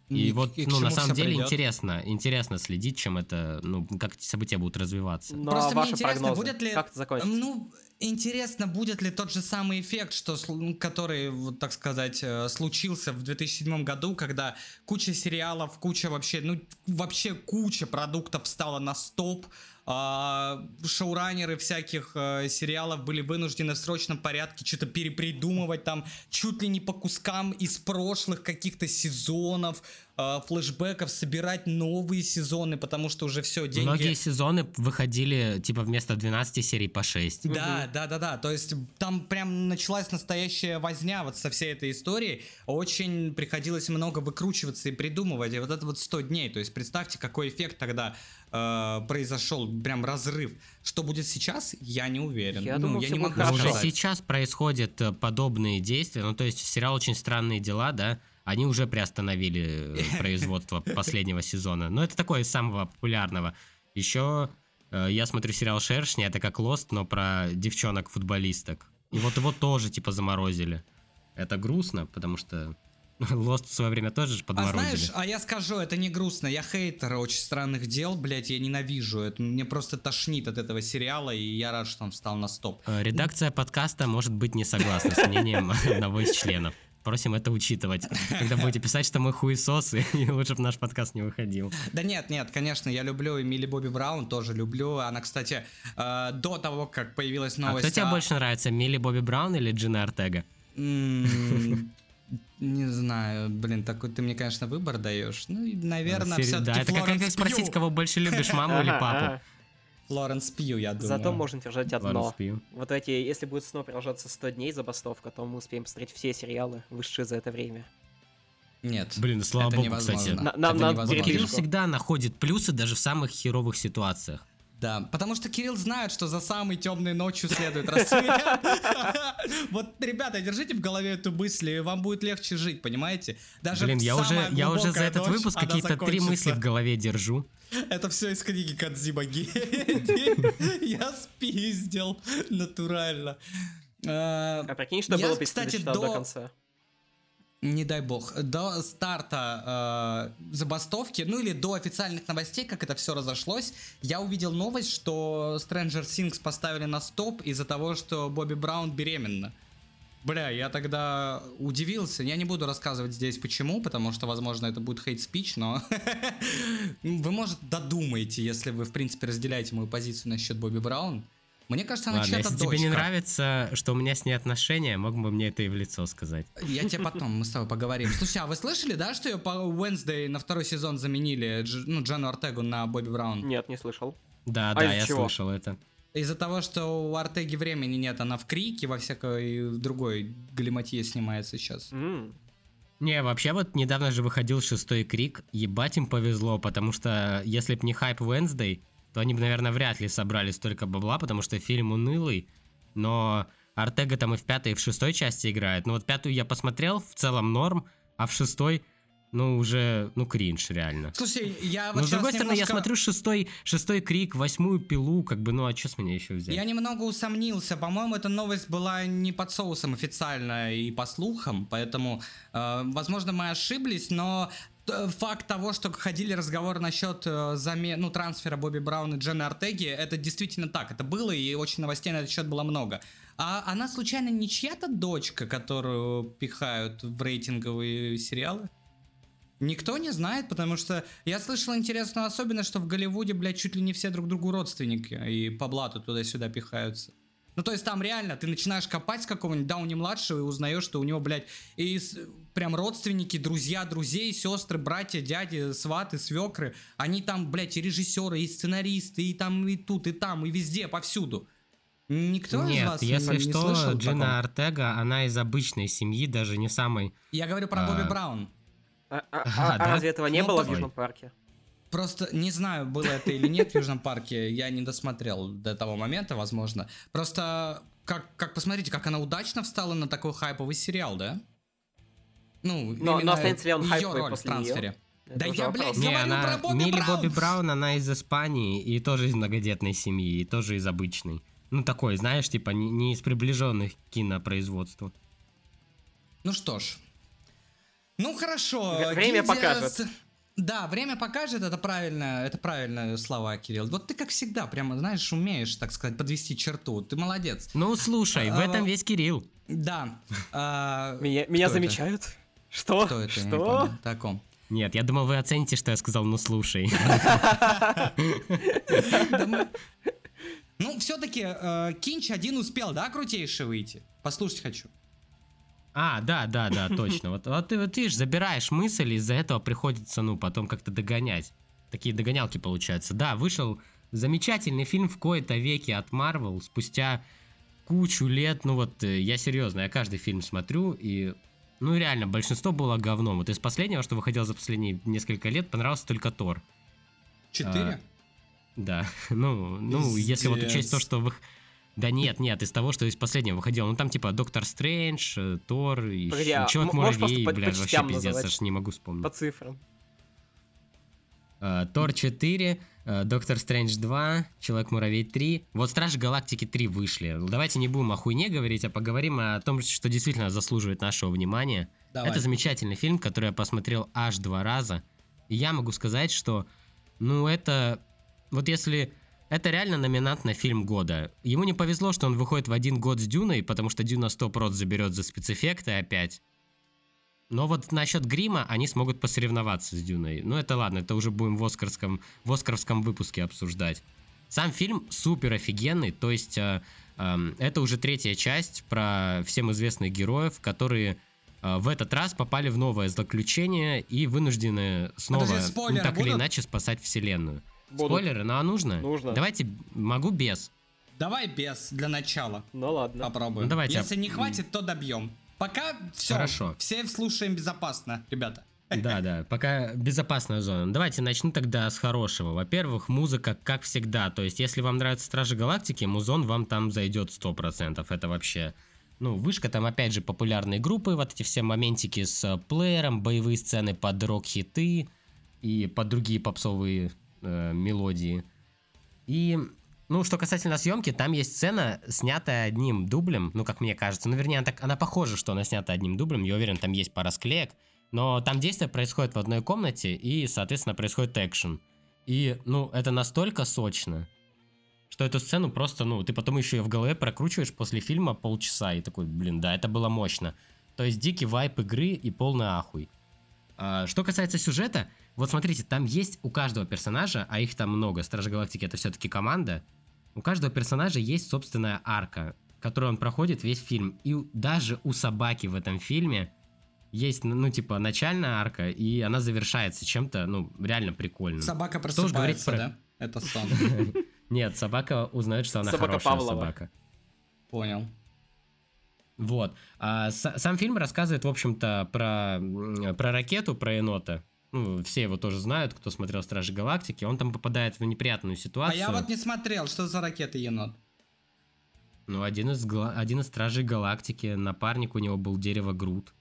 И, вот, к ну, на самом деле придёт? интересно, интересно следить, чем это, ну, как эти события будут развиваться. Но Просто мне ваши интересно, прогнозы, будет ли... как это закончится? Ну, интересно, будет ли тот же самый эффект, что, ну, который, вот так сказать, э, случился в 2007 году, когда куча сериалов, куча вообще, ну, вообще куча продуктов стала на стоп, а, шоураннеры всяких э, сериалов были вынуждены в срочном порядке что-то перепридумывать там чуть ли не по кускам из прошлых каких-то сезонов, э, флешбеков, собирать новые сезоны, потому что уже все, деньги... Многие сезоны выходили, типа, вместо 12 серий по 6. Да, да, да, да. То есть там прям началась настоящая возня вот со всей этой историей. Очень приходилось много выкручиваться и придумывать. И вот это вот 100 дней. То есть представьте, какой эффект тогда э, произошел, прям разрыв. Что будет сейчас, я не уверен. Я ну, думаю, я не могу хорошо. уже сказать. сейчас происходят э, подобные действия. Ну, то есть сериал «Очень странные дела», да, они уже приостановили э, *laughs* производство последнего сезона. Но это такое из самого популярного. Еще э, я смотрю сериал «Шершни», это как «Лост», но про девчонок-футболисток. И вот его тоже, типа, заморозили. Это грустно, потому что *laughs* «Лост» в свое время тоже А подморозили. знаешь, а я скажу, это не грустно. Я хейтер очень странных дел, блядь, я ненавижу это. Мне просто тошнит от этого сериала, и я рад, что он встал на стоп. Э, Редакция подкаста может быть не согласна с мнением *laughs* одного из членов. Просим это учитывать, когда будете писать, что мы хуесосы, *laughs* и лучше бы наш подкаст не выходил. Да нет, нет, конечно, я люблю Эмили Бобби Браун, тоже люблю. Она, кстати, э, до того, как появилась А новость... кто тебе о- больше нравится, Милли Бобби Браун или Джина Артега? *laughs* Не знаю, блин, такой ты мне, конечно, выбор даешь. Ну, наверное, все-таки Да, это как, спросить, кого больше любишь, маму или *laughs* папу? Ага. Флоренс Пью, я думаю. Зато можно держать одно. Вот эти, если будет снова продолжаться 100 дней забастовка, то мы успеем посмотреть все сериалы, вышедшие за это время. Нет. Блин, слава Это богу, невозможно. кстати. На- нам Это надо невозможно. всегда находит плюсы даже в самых херовых ситуациях. Да, потому что Кирилл знает, что за самой темной ночью следует рассвет. *laughs* Вот, ребята, держите в голове эту мысль, и вам будет легче жить, понимаете? Даже Блин, я уже, я уже за этот выпуск какие-то три мысли в голове держу. Это все из книги Кадзима. *laughs* Я спиздил, натурально. Э, А прикинь, что было бы, если кстати, ты до- конца. Не дай бог, до старта э, забастовки, ну или до официальных новостей, как это все разошлось, я увидел новость, что Stranger Things поставили на стоп из-за того, что Бобби Браун беременна. Бля, я тогда удивился. Я не буду рассказывать здесь почему, потому что, возможно, это будет хейт-спич, но *laughs* вы, может, додумаете, если вы, в принципе, разделяете мою позицию насчет Бобби Браун. Мне кажется, она чья-то если дочка. тебе не нравится, что у меня с ней отношения, мог бы мне это и в лицо сказать. Я тебе потом, мы с тобой поговорим. Слушай, а вы слышали, да, что ее по Wednesday на второй сезон заменили, Дж- ну, Джену Артегу на Бобби Браун? Нет, не слышал. Да, А да, я чего? слышал это. Из-за того, что у Артеги времени нет, она в Крике, во всякой другой галиматье снимается сейчас. М, Не, вообще вот недавно же выходил шестой крик, ебать им повезло, потому что если б не хайп Wednesday, то они бы, наверное, вряд ли собрали столько бабла, потому что фильм унылый, но Артега там и в пятой, и в шестой части играет. Ну вот пятую я посмотрел, в целом норм, а в шестой, ну уже, ну кринж реально. Слушай, я вот Но с другой стороны, я немножко- смотрю шестой, шестой крик, восьмую пилу, как бы, ну а что с меня еще взять? Я немного усомнился. По-моему, эта новость была не под соусом официально и по слухам, поэтому, э, возможно, мы ошиблись, но факт того, что ходили разговоры насчет э, ну, трансфера Бобби Брауна и Джены Артеги, это действительно так. Это было, и очень новостей на этот счет было много. А она, случайно, не чья-то дочка, которую пихают в рейтинговые сериалы? Никто не знает, потому что я слышал интересную особенность, что в Голливуде, блядь, чуть ли не все друг другу родственники, и по блату туда-сюда пихаются. Ну, то есть там реально, ты начинаешь копать с какого-нибудь Дауни-младшего и узнаешь, что у него, блядь, и с- прям родственники, друзья, друзей, сестры, братья, дяди, сваты, свекры, они там, блядь, и режиссеры, и сценаристы, и там, и тут, и там, и везде, повсюду. Никто из Нет, вас если не что, слышал Джина? Артега, она из обычной семьи, даже не самой... Я говорю про А, Бобби Браун. А, а- Ага, а- а да? разве этого не Ну, было в Южном парке? Просто не знаю, было это или нет в Южном парке, я не досмотрел до того момента, возможно. Просто, как, как посмотрите, как она удачно встала на такой хайповый сериал, да? Ну, Но- но именно останется ли он хайповый роль в трансфере. Это Да я, блядь, Не, она... про Бобби Милли Браун. Бобби Браун, она из Испании и тоже из многодетной семьи, и тоже из обычной. Ну, такой, знаешь, типа, не, не из приближенных к кинопроизводству. Ну что ж. Ну хорошо. Вре- время гильдия покажет. Да, время покажет, это правильно, это правильные слова, Кирилл. Вот ты, как всегда, прямо, знаешь, умеешь, так сказать, подвести черту. Ты молодец. Ну, слушай, в А, этом весь Кирилл. Да. а, Меня, меня кто это? замечают? Что? Кто это? Я не Что? Таком. Нет, я думал, вы оцените, что я сказал, ну, слушай. Ну, все-таки Кинч один успел, да, крутейший выйти? Послушать хочу. А, да, да, да, точно. Вот, вот ты, вот видишь, забираешь мысль, из-за этого приходится, ну, потом как-то догонять. Такие догонялки получаются. Да, вышел замечательный фильм в кои-то веке от Marvel спустя кучу лет. Ну вот, э, я серьезно, я каждый фильм смотрю, и, ну, реально, большинство было говном. Вот из последнего, что выходило за последние несколько лет, понравился только Тор. Четыре? Да, *laughs* ну, ну, если вот учесть то, что вы... Да нет, нет, из того, что из последнего выходило. Ну там типа Доктор Стрэндж, э, Тор, и Погоди, а Человек Муравей, блядь, по вообще пиздец, называть? аж не могу вспомнить. По цифрам. Э, Тор 4, э, Доктор Стрэндж 2, Человек Муравей 3. Вот Стражи Галактики 3 вышли. Давайте не будем о хуйне говорить, а поговорим о том, что действительно заслуживает нашего внимания. Давай. Это замечательный фильм, который я посмотрел аж два раза. И я могу сказать, что, ну, это... Вот если... Это реально номинант на фильм года. Ему не повезло, что он выходит в один год с Дюной, потому что Дюна 100% заберет за спецэффекты опять. Но вот насчет грима они смогут посоревноваться с Дюной. Ну это ладно, это уже будем в оскарском, в оскаровском выпуске обсуждать. Сам фильм супер офигенный, то есть э, эм, это уже третья часть про всем известных героев, которые э, в этот раз попали в новое заключение и вынуждены снова, Подожди, ну, спойлеры так или будут? иначе, спасать вселенную. Будут. Спойлеры, ну а нужно? Нужно. Давайте, могу без. Давай без для начала. Ну ладно. Попробуем. Ну, давайте. Если не хватит, то добьем. Пока все. Хорошо. Все слушаем безопасно, ребята. Да, да, пока безопасная зона. Давайте начну тогда с хорошего. Во-первых, музыка, как всегда. То есть, если вам нравятся Стражи Галактики, музон вам там зайдет 100%. Это вообще... Ну, вышка там, опять же, популярные группы, вот эти все моментики с плеером, боевые сцены под рок-хиты и под другие попсовые э, мелодии. И, ну, что касательно съемки, там есть сцена, снятая одним дублем, ну, как мне кажется. Ну, вернее, она, так, она похожа, что она снята одним дублем. Я уверен, там есть пара склеек. Но там действие происходит в одной комнате, и, соответственно, происходит экшен. И, ну, это настолько сочно. что эту сцену просто, ну, ты потом еще ее в голове прокручиваешь после фильма полчаса и такой, блин, да, это было мощно. То есть дикий вайп игры и полный ахуй. А, что касается сюжета, вот смотрите, там есть у каждого персонажа, а их там много, Стражи Галактики это все-таки команда, у каждого персонажа есть собственная арка, которую он проходит весь фильм. И даже у собаки в этом фильме есть, ну, типа, начальная арка, и она завершается чем-то, ну, реально прикольным. Собака просыпается, про- да? Это сон. *laughs* Нет, собака узнает, что она хорошая собака. Понял. Вот. А с- сам фильм рассказывает, в общем-то, про, про ракету, про енота. Ну, все его тоже знают, кто смотрел Стражи Галактики. Он там попадает в неприятную А ситуацию. я вот не смотрел, что за ракета енот. Ну, один из, гла- один из Стражей Галактики, напарник у него был дерево Грут.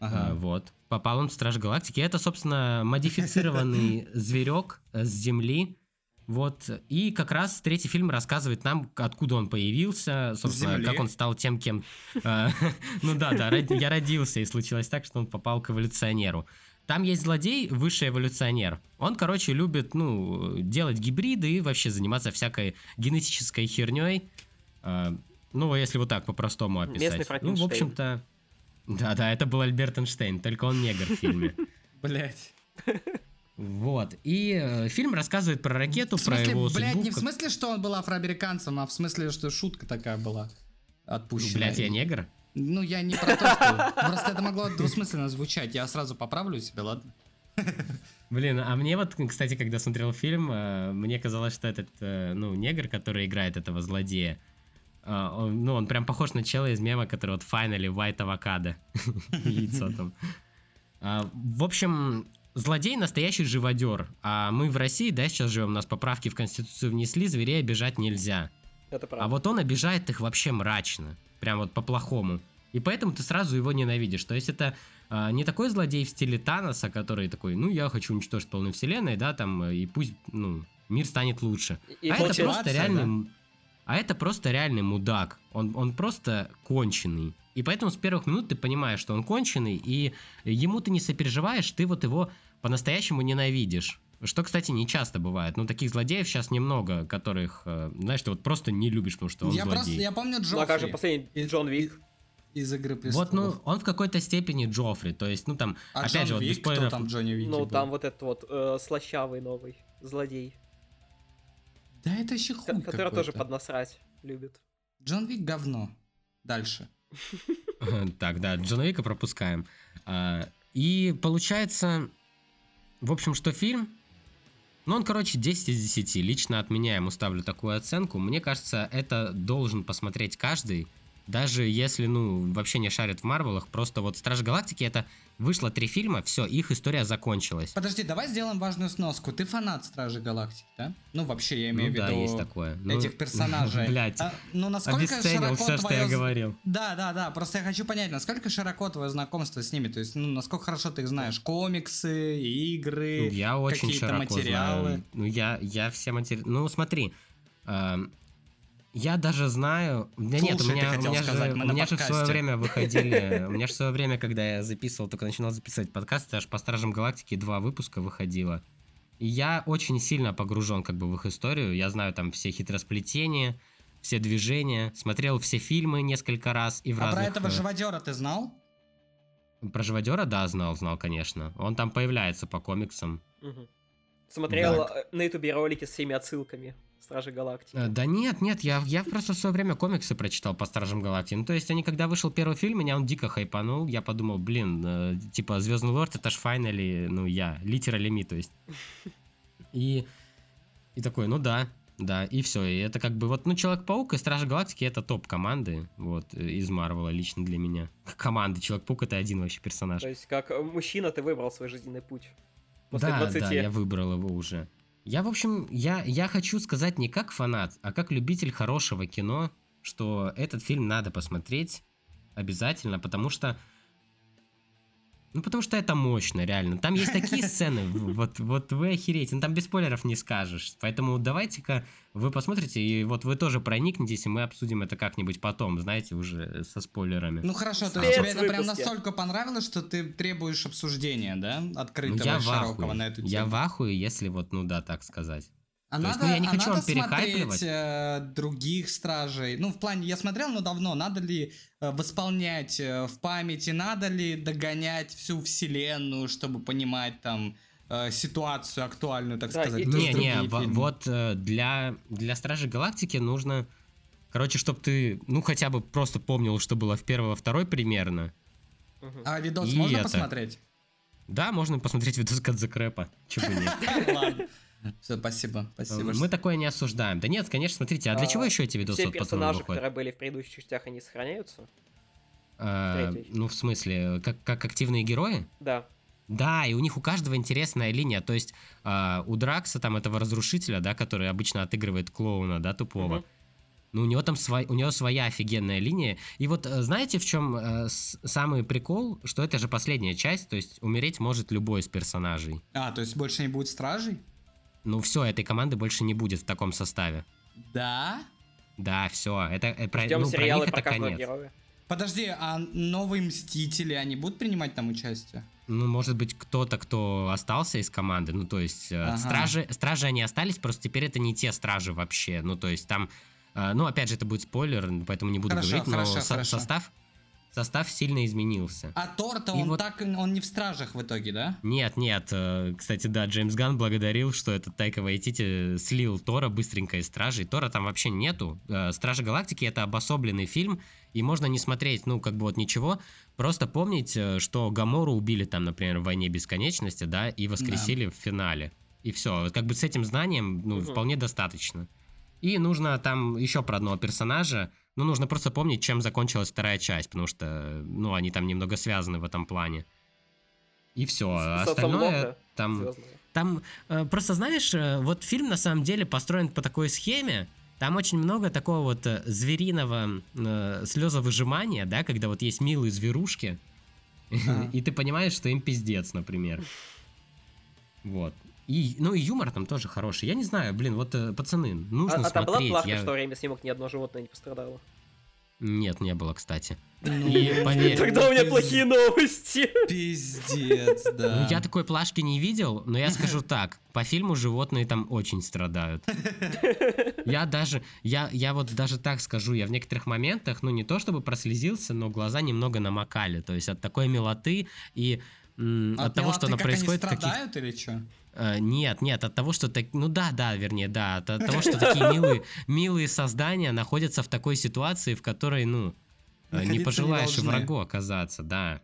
А, Ага. вот. Попал он в Страж Галактики. Это, собственно, модифицированный *laughs* зверек с Земли. Вот. И как раз третий фильм рассказывает нам, откуда он появился, собственно, Земли. как он стал тем, кем... э, *laughs* Ну да, да, я родился, и случилось так, что он попал к эволюционеру. Там есть злодей, высший эволюционер. Он, короче, любит, ну, делать гибриды и вообще заниматься всякой генетической херней. Э, Ну, если вот так по-простому описать. Ну, в общем-то... Да-да, это был Альберт Эйнштейн, только он негр в фильме. *laughs* Блять. Вот. И э, фильм рассказывает про ракету, В про смысле, его блядь, судьбу. не в как- смысле, что он был афроамериканцем, а в смысле, что шутка такая была отпущена. Блядь, я негр? Ну, я не про то, что... Просто это могло двусмысленно звучать. Я сразу поправлю себя, ладно? Блин, а мне вот, кстати, когда смотрел фильм, э, мне казалось, что этот, э, ну, негр, который играет этого злодея, э, он, ну, он прям похож на чела из мема, который вот Finally White Avocado. *laughs* Яйцо там. А, В общем, злодей настоящий живодер. А мы в России, да, сейчас живем, у нас поправки в Конституцию внесли, зверей обижать нельзя. Это правда. А вот он обижает их вообще мрачно. Прям вот по-плохому. И поэтому ты сразу его ненавидишь. То есть это а, не такой злодей в стиле Таноса, который такой, ну, я хочу уничтожить полную вселенной, да, там, э, и пусть, ну, мир станет лучше. И а это просто реальный... да? А это просто реальный мудак. Он, он просто конченый. И поэтому с первых минут ты понимаешь, что он конченый, и ему ты не сопереживаешь, ты вот его по-настоящему ненавидишь. Что, кстати, не часто бывает. Ну, таких злодеев сейчас немного, которых, э, знаешь, ты вот просто не любишь, потому что он Я злодей. просто, я помню Ну, а как же Джоффри последний Джон Вик? из «Игры Вот, престолов». ну, он в какой-то степени Джоффри. То есть, ну, там, А опять Джон же, вот без Вик, кто спойлеров. там в Джонни Вике Ну, был? там вот этот вот э, слащавый новый злодей, Да это еще хуй который тоже какой-то. поднасрать любит. Джон Вик говно. Дальше. *laughs* Так, да, Джона Вика пропускаем. А, И получается, в общем, что фильм, ну, он, короче, 10 из 10. Лично от меня ему ставлю такую оценку. Мне кажется, это должен посмотреть каждый, даже если, ну, вообще не шарит в Марвелах. Просто вот Страж Галактики это вышло три фильма, все, их история закончилась. Подожди, давай сделаем важную сноску. Ты фанат Стражи Галактики, да? Ну, вообще, я имею Ну в да, виду есть такое. Ну, этих персонажей. *laughs* Блядь, А, ну, насколько обесценил широко все, что твое... я з- говорил. Да, да, да. Просто я хочу понять, насколько широко твое знакомство с ними. То есть, ну, насколько хорошо ты их знаешь. Комиксы, игры. Я очень какие-то материалы. знаю. Ну, я, я все материалы... Ну, смотри, эм, я даже знаю... Да нет, у меня, у меня сказать, же, мы у меня же в свое время выходили... *laughs* У меня же в свое время, когда я записывал, только начинал записывать подкасты, аж по Стражам Галактики два выпуска выходило. И я очень сильно погружен как бы в их историю. Я знаю там все хитросплетения, все движения, смотрел все фильмы несколько раз и в А про разных... этого э, живодера ты знал? Про живодера, да, знал, знал, конечно. Он там появляется по комиксам. Мгм. Смотрел э, на ютубе ролики с всеми отсылками Стражи Галактики. Э, Да нет, нет, я, я просто в свое время комиксы прочитал по Стражам Галактики. Ну, то есть, они, когда вышел первый фильм, меня он дико хайпанул. Я подумал, блин, э, типа, Звездный Лорд, это ж файнали, ну, я, литерали ми, то есть. И, и такой, ну да, да, и все. И это как бы вот, ну, Человек-паук и Стражи Галактики это топ команды, вот, э, из Марвела лично для меня. Команды, Человек-паук это один вообще персонаж. То есть, как э, мужчина, ты выбрал свой жизненный путь. После да, 20. да, я выбрал его уже. Я, в общем, я, я хочу сказать не как фанат, а как любитель хорошего кино, что этот фильм надо посмотреть обязательно, потому что... Ну, потому что это мощно, реально. Там есть такие *laughs* сцены, вот, вот вы охереете, ну там без спойлеров не скажешь. Поэтому давайте-ка вы посмотрите, и вот вы тоже проникнетесь, и мы обсудим это как-нибудь потом, знаете, уже со спойлерами. Ну хорошо, то есть тебе это прям настолько понравилось, что ты требуешь обсуждения, да? Ну, Открытого я и в широкого ахуе. на эту тему. Я в ахуе, если вот, ну да, так сказать. А То есть, надо, ну, я не а хочу надо вам перехайпливать. смотреть э, других стражей. Ну, в плане, я смотрел, но давно. Надо ли э, восполнять э, в памяти, надо ли догонять всю вселенную, чтобы понимать там э, ситуацию актуальную, так Да, сказать. и- Не, не, фильмы. вот э, для, для Стражей Галактики нужно, короче, чтобы ты, ну, хотя бы просто помнил, что было в первой, во второй примерно. А видос И можно это. посмотреть? Да, можно посмотреть видос Кадзакрэпа, чего бы нет. *laughs* Ладно. *laughs* Все, спасибо, спасибо. Мы такое не осуждаем. Да нет, конечно, смотрите, а для А, чего еще эти видосы, Все персонажи, которые были в предыдущих частях, они сохраняются? А. Ну, в смысле, как, как активные герои? Да. Да, и у них у каждого интересная линия. То есть а, у Дракса, там, этого разрушителя, да, который обычно отыгрывает клоуна, да, тупого, Мгм. ну, у него там свой, у него своя офигенная линия. И вот э, знаете, в чем э, с- самый прикол? Что это же последняя часть, то есть умереть может любой из персонажей. А, то есть больше не будет стражей? Ну, все, этой команды больше не будет в таком составе. Да? Да, все, это э, про, Ждем ну, про сериалы них про это конец. героя. Подожди, а новые Мстители, они будут принимать там участие? Ну, может быть, кто-то, кто остался из команды. Ну, то есть, э, Ага. стражи, стражи они остались, просто теперь это не те стражи вообще. Ну, то есть, там, э, ну, опять же, это будет спойлер, поэтому не буду Хорошо, говорить, но хорошо, со- хорошо. состав, состав сильно изменился. А Тор-то И он вот- так, он не в стражах в итоге, да? Нет, нет, э, кстати, да, Джеймс Ган благодарил, что этот Тайка Вайтити слил Тора быстренько из Стражей. Тора там вообще нету. Э, Стражи Галактики это обособленный фильм, и можно не смотреть, ну, как бы вот ничего, просто помнить, э, что Гамору убили там, например, в «Войне бесконечности», да, и воскресили в финале. И все, как бы с этим знанием, ну, Мгм. вполне достаточно. И нужно там еще про одного персонажа, ну, нужно просто помнить, чем закончилась вторая часть, потому что, ну, они там немного связаны в этом плане. И все. С- отцом Остальное там... Звездного. Там э, просто, знаешь, э, вот фильм на самом деле построен по такой схеме. Там очень много такого вот э, звериного э, слезовыжимания, да, когда вот есть милые зверушки, Ага. *laughs* и ты понимаешь, что им пиздец, например. Вот. И, ну и юмор там тоже хороший. Я не знаю, блин, вот э, пацаны, нужно А, а там была смотреть. плавка, я- что время съемок ни одно животное не пострадало? Нет, не было, кстати. Ну, И поверь- Тогда у меня плохие новости. Пиздец, да. Ну, я такой плашки не видел, но я скажу так, по фильму животные там очень страдают. Я даже, я, я вот даже так скажу, я в некоторых моментах, ну не то чтобы прослезился, но глаза немного намокали, то есть от такой милоты и м, от, того, что она они происходит каких страдают или что? Э, нет, нет, от того, что так, ну да, да, вернее, да, от, от того, что такие милые, милые создания находятся в такой ситуации, в которой, ну, э, Находиться не не пожелаешь должны. врагу оказаться, да.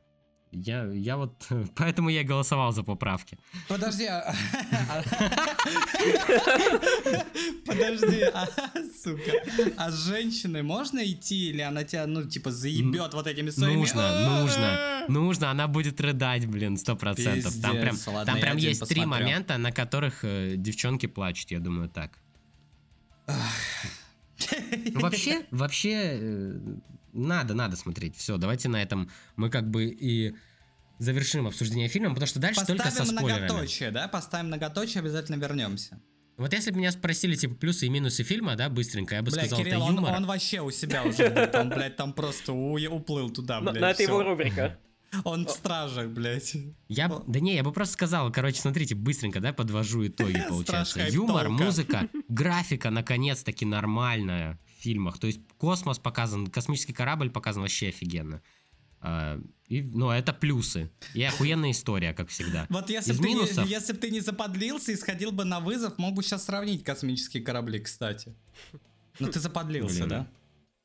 Я, я вот, *laughs* поэтому я голосовал за поправки. Подожди, а- Подожди, а, сука. А с женщиной можно идти, или она тебя, ну, типа, заебет вот этими своими... Нужно, нужно, нужно, она будет рыдать, блин, сто процентов. Там прям, там прям есть три момента, на которых э, девчонки плачут, я думаю, так. Вообще, вообще, э, надо, надо смотреть. Все, давайте на этом мы как бы и завершим обсуждение фильма, потому что дальше только со Поставим спойлерами. многоточие, да? Поставим многоточие, обязательно вернемся. Вот если бы меня спросили, типа, плюсы и минусы фильма, да, быстренько, я бы Бля, сказал, Кирилл, это он, юмор. он вообще у себя уже, блядь, он, блядь, там просто у- уплыл туда, Но блядь. но это всё. его рубрика. *laughs* Он в стражах, блядь. Я, да не, я бы просто сказал, короче, смотрите, быстренько, да, подвожу итоги, *laughs* получается. Юмор, музыка, *laughs* графика, наконец-таки нормальная в фильмах. То есть космос показан, космический корабль показан вообще офигенно. А, и, ну, это плюсы. И охуенная история, как всегда. Вот если бы ты, минусов? если б ты не заподлился и сходил бы на вызов, мог бы сейчас сравнить космические корабли, кстати. Но ты заподлился, Блин. да?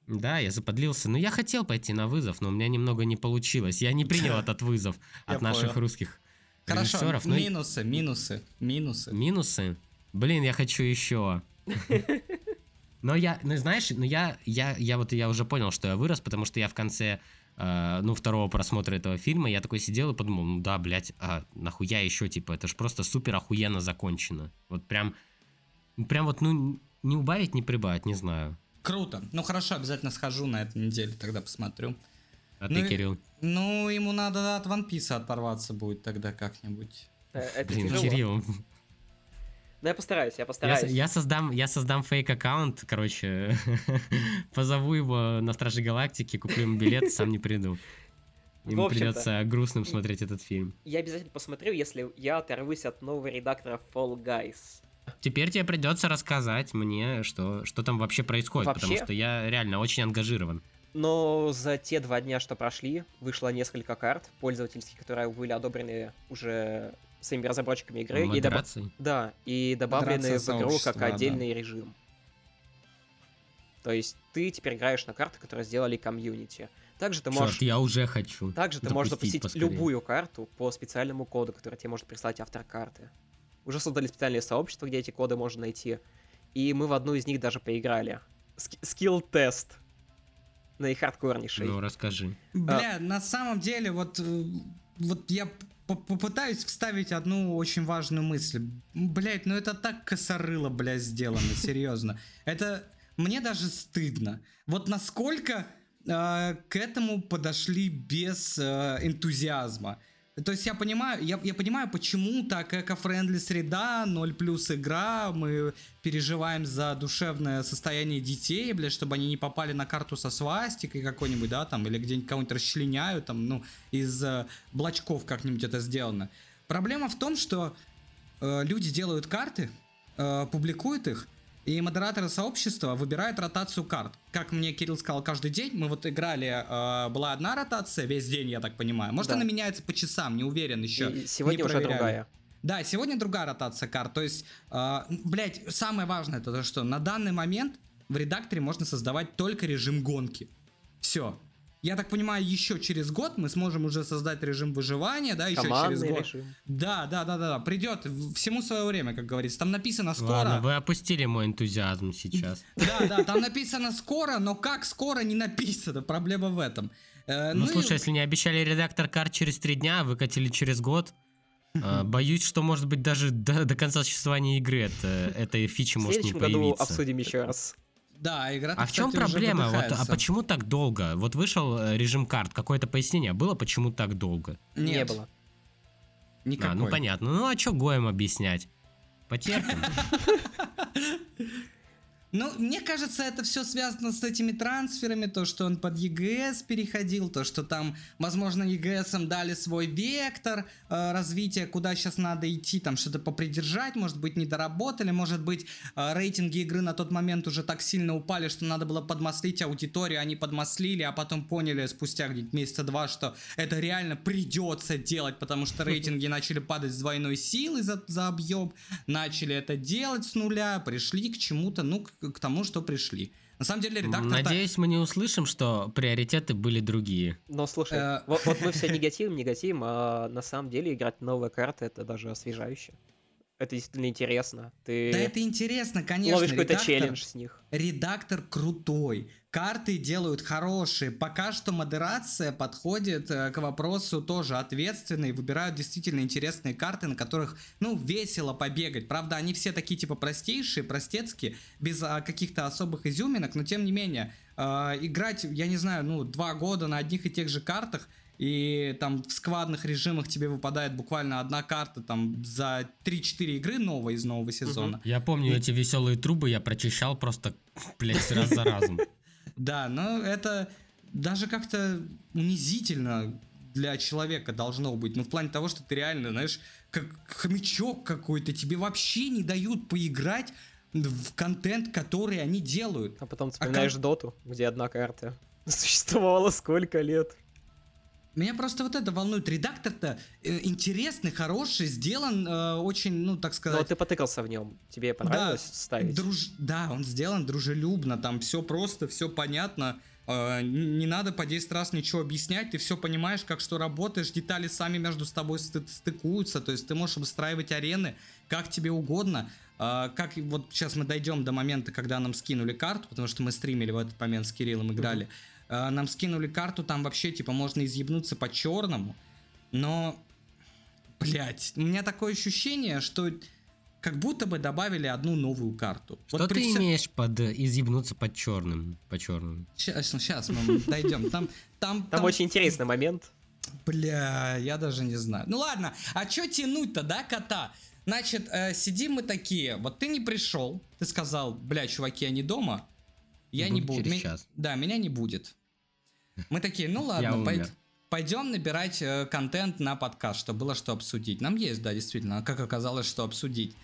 Да, я заподлился. Но я хотел пойти на вызов, но у меня немного не получилось. Я не принял *laughs* этот вызов от наших русских режиссеров. Ну минусы, минусы, минусы. Минусы? Блин, я хочу еще. *laughs* Но я, ну знаешь, ну я, я, я вот я уже понял, что я вырос, потому что я в конце, э, ну второго просмотра этого фильма, я такой сидел и подумал, ну да, блядь, а нахуя еще, типа, это ж просто супер охуенно закончено. Вот прям, прям вот, ну не убавить, не прибавить, не знаю. Круто. Ну хорошо, обязательно схожу на этой неделе, тогда посмотрю. А Ну ты, Кирилл? Ну, ему надо от One Piece оторваться будет тогда как-нибудь. Э, Это Блин, тяжело. Кирилл. Да я постараюсь, я Я, постараюсь. с- я создам, я создам фейк-аккаунт, короче, *laughs* позову его на Стражи Галактики, куплю ему билет, сам не приду. Ему придется грустным смотреть этот фильм. Я обязательно посмотрю, если я оторвусь от нового редактора Fall Guys. Теперь тебе придется рассказать мне, что, что там вообще происходит, Вообще? потому что я реально очень ангажирован. Но за те два дня, что прошли, вышло несколько карт пользовательских, которые были одобрены уже самими разработчиками игры. И добав-. Да, и добавлены в игру как сообщества, да. отдельный режим. То есть ты теперь играешь на карты, которые сделали комьюнити. Также ты можешь... Черт, я уже хочу. Также ты можешь запустить запустить поскорее. любую карту по специальному коду, который тебе может прислать автор карты. Уже создали специальные сообщества, где эти коды можно найти. И мы в одну из них даже поиграли. Скилл-тест. Наихардкорнейший. Ну, расскажи. Бля, на самом деле, вот, э, вот я попытаюсь вставить одну очень важную мысль. Блять, ну это так косорыло, бля, сделано, *laughs* серьезно. Это мне даже стыдно. Вот насколько э, к этому подошли без э, энтузиазма. То есть я понимаю, я, я понимаю, почему так эко-френдли среда, 0 плюс игра, мы переживаем за душевное состояние детей, блядь, чтобы они не попали на карту со свастикой какой-нибудь, да, там, или где-нибудь кого-нибудь расчленяют, там, ну, из э, блочков как-нибудь это сделано. Проблема в том, что э, люди делают карты, э, публикуют их, и модераторы сообщества выбирают ротацию карт. Как мне Кирилл сказал, каждый день мы вот играли, э, была одна ротация весь день, я так понимаю. Может, Да. она меняется по часам, не уверен еще. И сегодня не уже проверяли. другая. Да, сегодня другая ротация карт. То есть, э, блять, самое важное это то, что на данный момент в редакторе можно создавать только режим гонки. Все. Я так понимаю, еще через год мы сможем уже создать режим выживания, да, еще через Командный год. режим. Да, да, да, да, да. Придет в- всему свое время, как говорится. Там написано скоро. Ладно, вы опустили мой энтузиазм сейчас. *laughs* Да, да, там написано скоро, но как скоро не написано. Проблема в этом. Э, Ну, и- слушай, если не обещали редактор карт через три дня, а выкатили через год, э, *laughs* боюсь, что, может быть, даже до, до конца существования игры это, этой фичи В может не следующем году появиться. обсудим еще раз. Да, игра А в чем проблема? Вот, а почему так долго? Вот вышел э, режим карт, какое-то пояснение было, почему так долго? Не Нет, было. Никакой. А, ну понятно. Ну а что Гоем объяснять? Потерпим. *laughs* Ну, мне кажется, это все связано с этими трансферами, то, что он под ЕГС переходил, то, что там, возможно, ЕГСом дали свой вектор э, развития, куда сейчас надо идти, там что-то попридержать, может быть, не доработали, может быть, э, рейтинги игры на тот момент уже так сильно упали, что надо было подмаслить аудиторию, они подмаслили, а потом поняли спустя где-то месяца два, что это реально придется делать, потому что рейтинги *laughs* начали падать с двойной силой за, за объем, начали это делать с нуля, пришли к чему-то, ну, к, к тому, что пришли. На самом деле, редактор... Надеюсь, мы не услышим, что приоритеты были другие. Но слушай, Э. *laughs* вот, вот мы все негативим, негативим, а на самом деле играть новые карты это даже освежающе. Это действительно интересно. Ты Да это интересно, конечно. ловишь какой-то челлендж с них. Редактор крутой, карты делают хорошие. Пока что модерация подходит э, к вопросу тоже ответственной, выбирают действительно интересные карты, на которых, ну, весело побегать. Правда, они все такие типа простейшие, простецкие, без а, каких-то особых изюминок, но тем не менее, э, играть, я не знаю, ну, два года на одних и тех же картах, и там в сквадных режимах тебе выпадает буквально одна карта там за 3-4 игры новой из нового сезона. Я помню эти веселые трубы, я прочищал просто, блядь, раз за разом. Да, но это даже как-то унизительно для человека должно быть. Ну, в плане того, что ты реально, знаешь, как хомячок какой-то, тебе вообще не дают поиграть в контент, который они делают. А потом вспоминаешь как- доту, где одна карта *laughs* существовала сколько лет. Меня просто вот это волнует. Редактор-то э, интересный, хороший, сделан э, очень, ну, так Но сказать... ты потыкался в нем. Тебе понравилось ставить? Друж- Да, он сделан дружелюбно, там все просто, все понятно. Э, Не надо по 10 раз ничего объяснять, ты все понимаешь, как что работаешь, детали сами между с тобой сты- стыкуются, то есть ты можешь выстраивать арены как тебе угодно. Э, Как вот сейчас мы дойдем до момента, когда нам скинули карту, потому что мы стримили в этот момент с Кириллом, играли. Э, Нам скинули карту, там вообще типа можно изъебнуться по черному, но, блять, у меня такое ощущение, что как будто бы добавили одну новую карту. Что ты имеешь под э, изъебнуться под черным? По черному. Сейчас, мы дойдем. Там, там, Там очень интересный момент. Бля, я даже не знаю. Ну ладно, а чё тянуть-то, да, кота? Значит, э, сидим мы такие, вот ты не пришел, ты сказал, бля, чуваки, я не дома, я не Буду буду. через Ме- час. Да, меня не будет. *laughs* Мы такие, ну ладно, пой- умер. пойдем набирать э, контент на подкаст, чтобы было что обсудить. Нам есть, да, действительно, а как оказалось, что обсудить.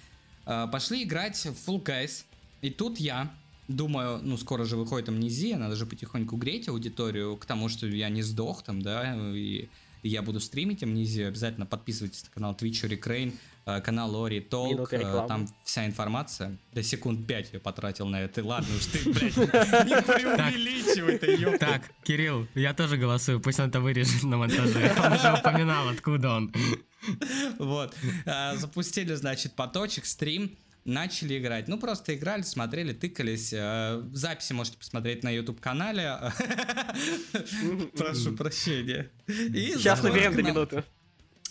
Э, пошли играть в Full Guys. И тут я думаю, ну, скоро же выходит амнезия, надо же потихоньку греть аудиторию к тому, что я не сдох там, да, и я буду стримить амнезию. Обязательно подписывайтесь на канал Twitch Ори Крейн, э, канал Лори Толк, рекламы. там вся информация. До секунд 5 я потратил на это. Ладно уж ты, блядь, *laughs* не преувеличивай ты, ёпта. Так, Кирилл, я тоже голосую, пусть он это вырежет на монтаже. Он уже упоминал, откуда он. Вот. А, Запустили, значит, поточек, стрим. Начали играть. Ну, просто играли, смотрели, тыкались. Записи можете посмотреть на YouTube-канале. *laughs* Прошу прощения. Сейчас наберем до минуты.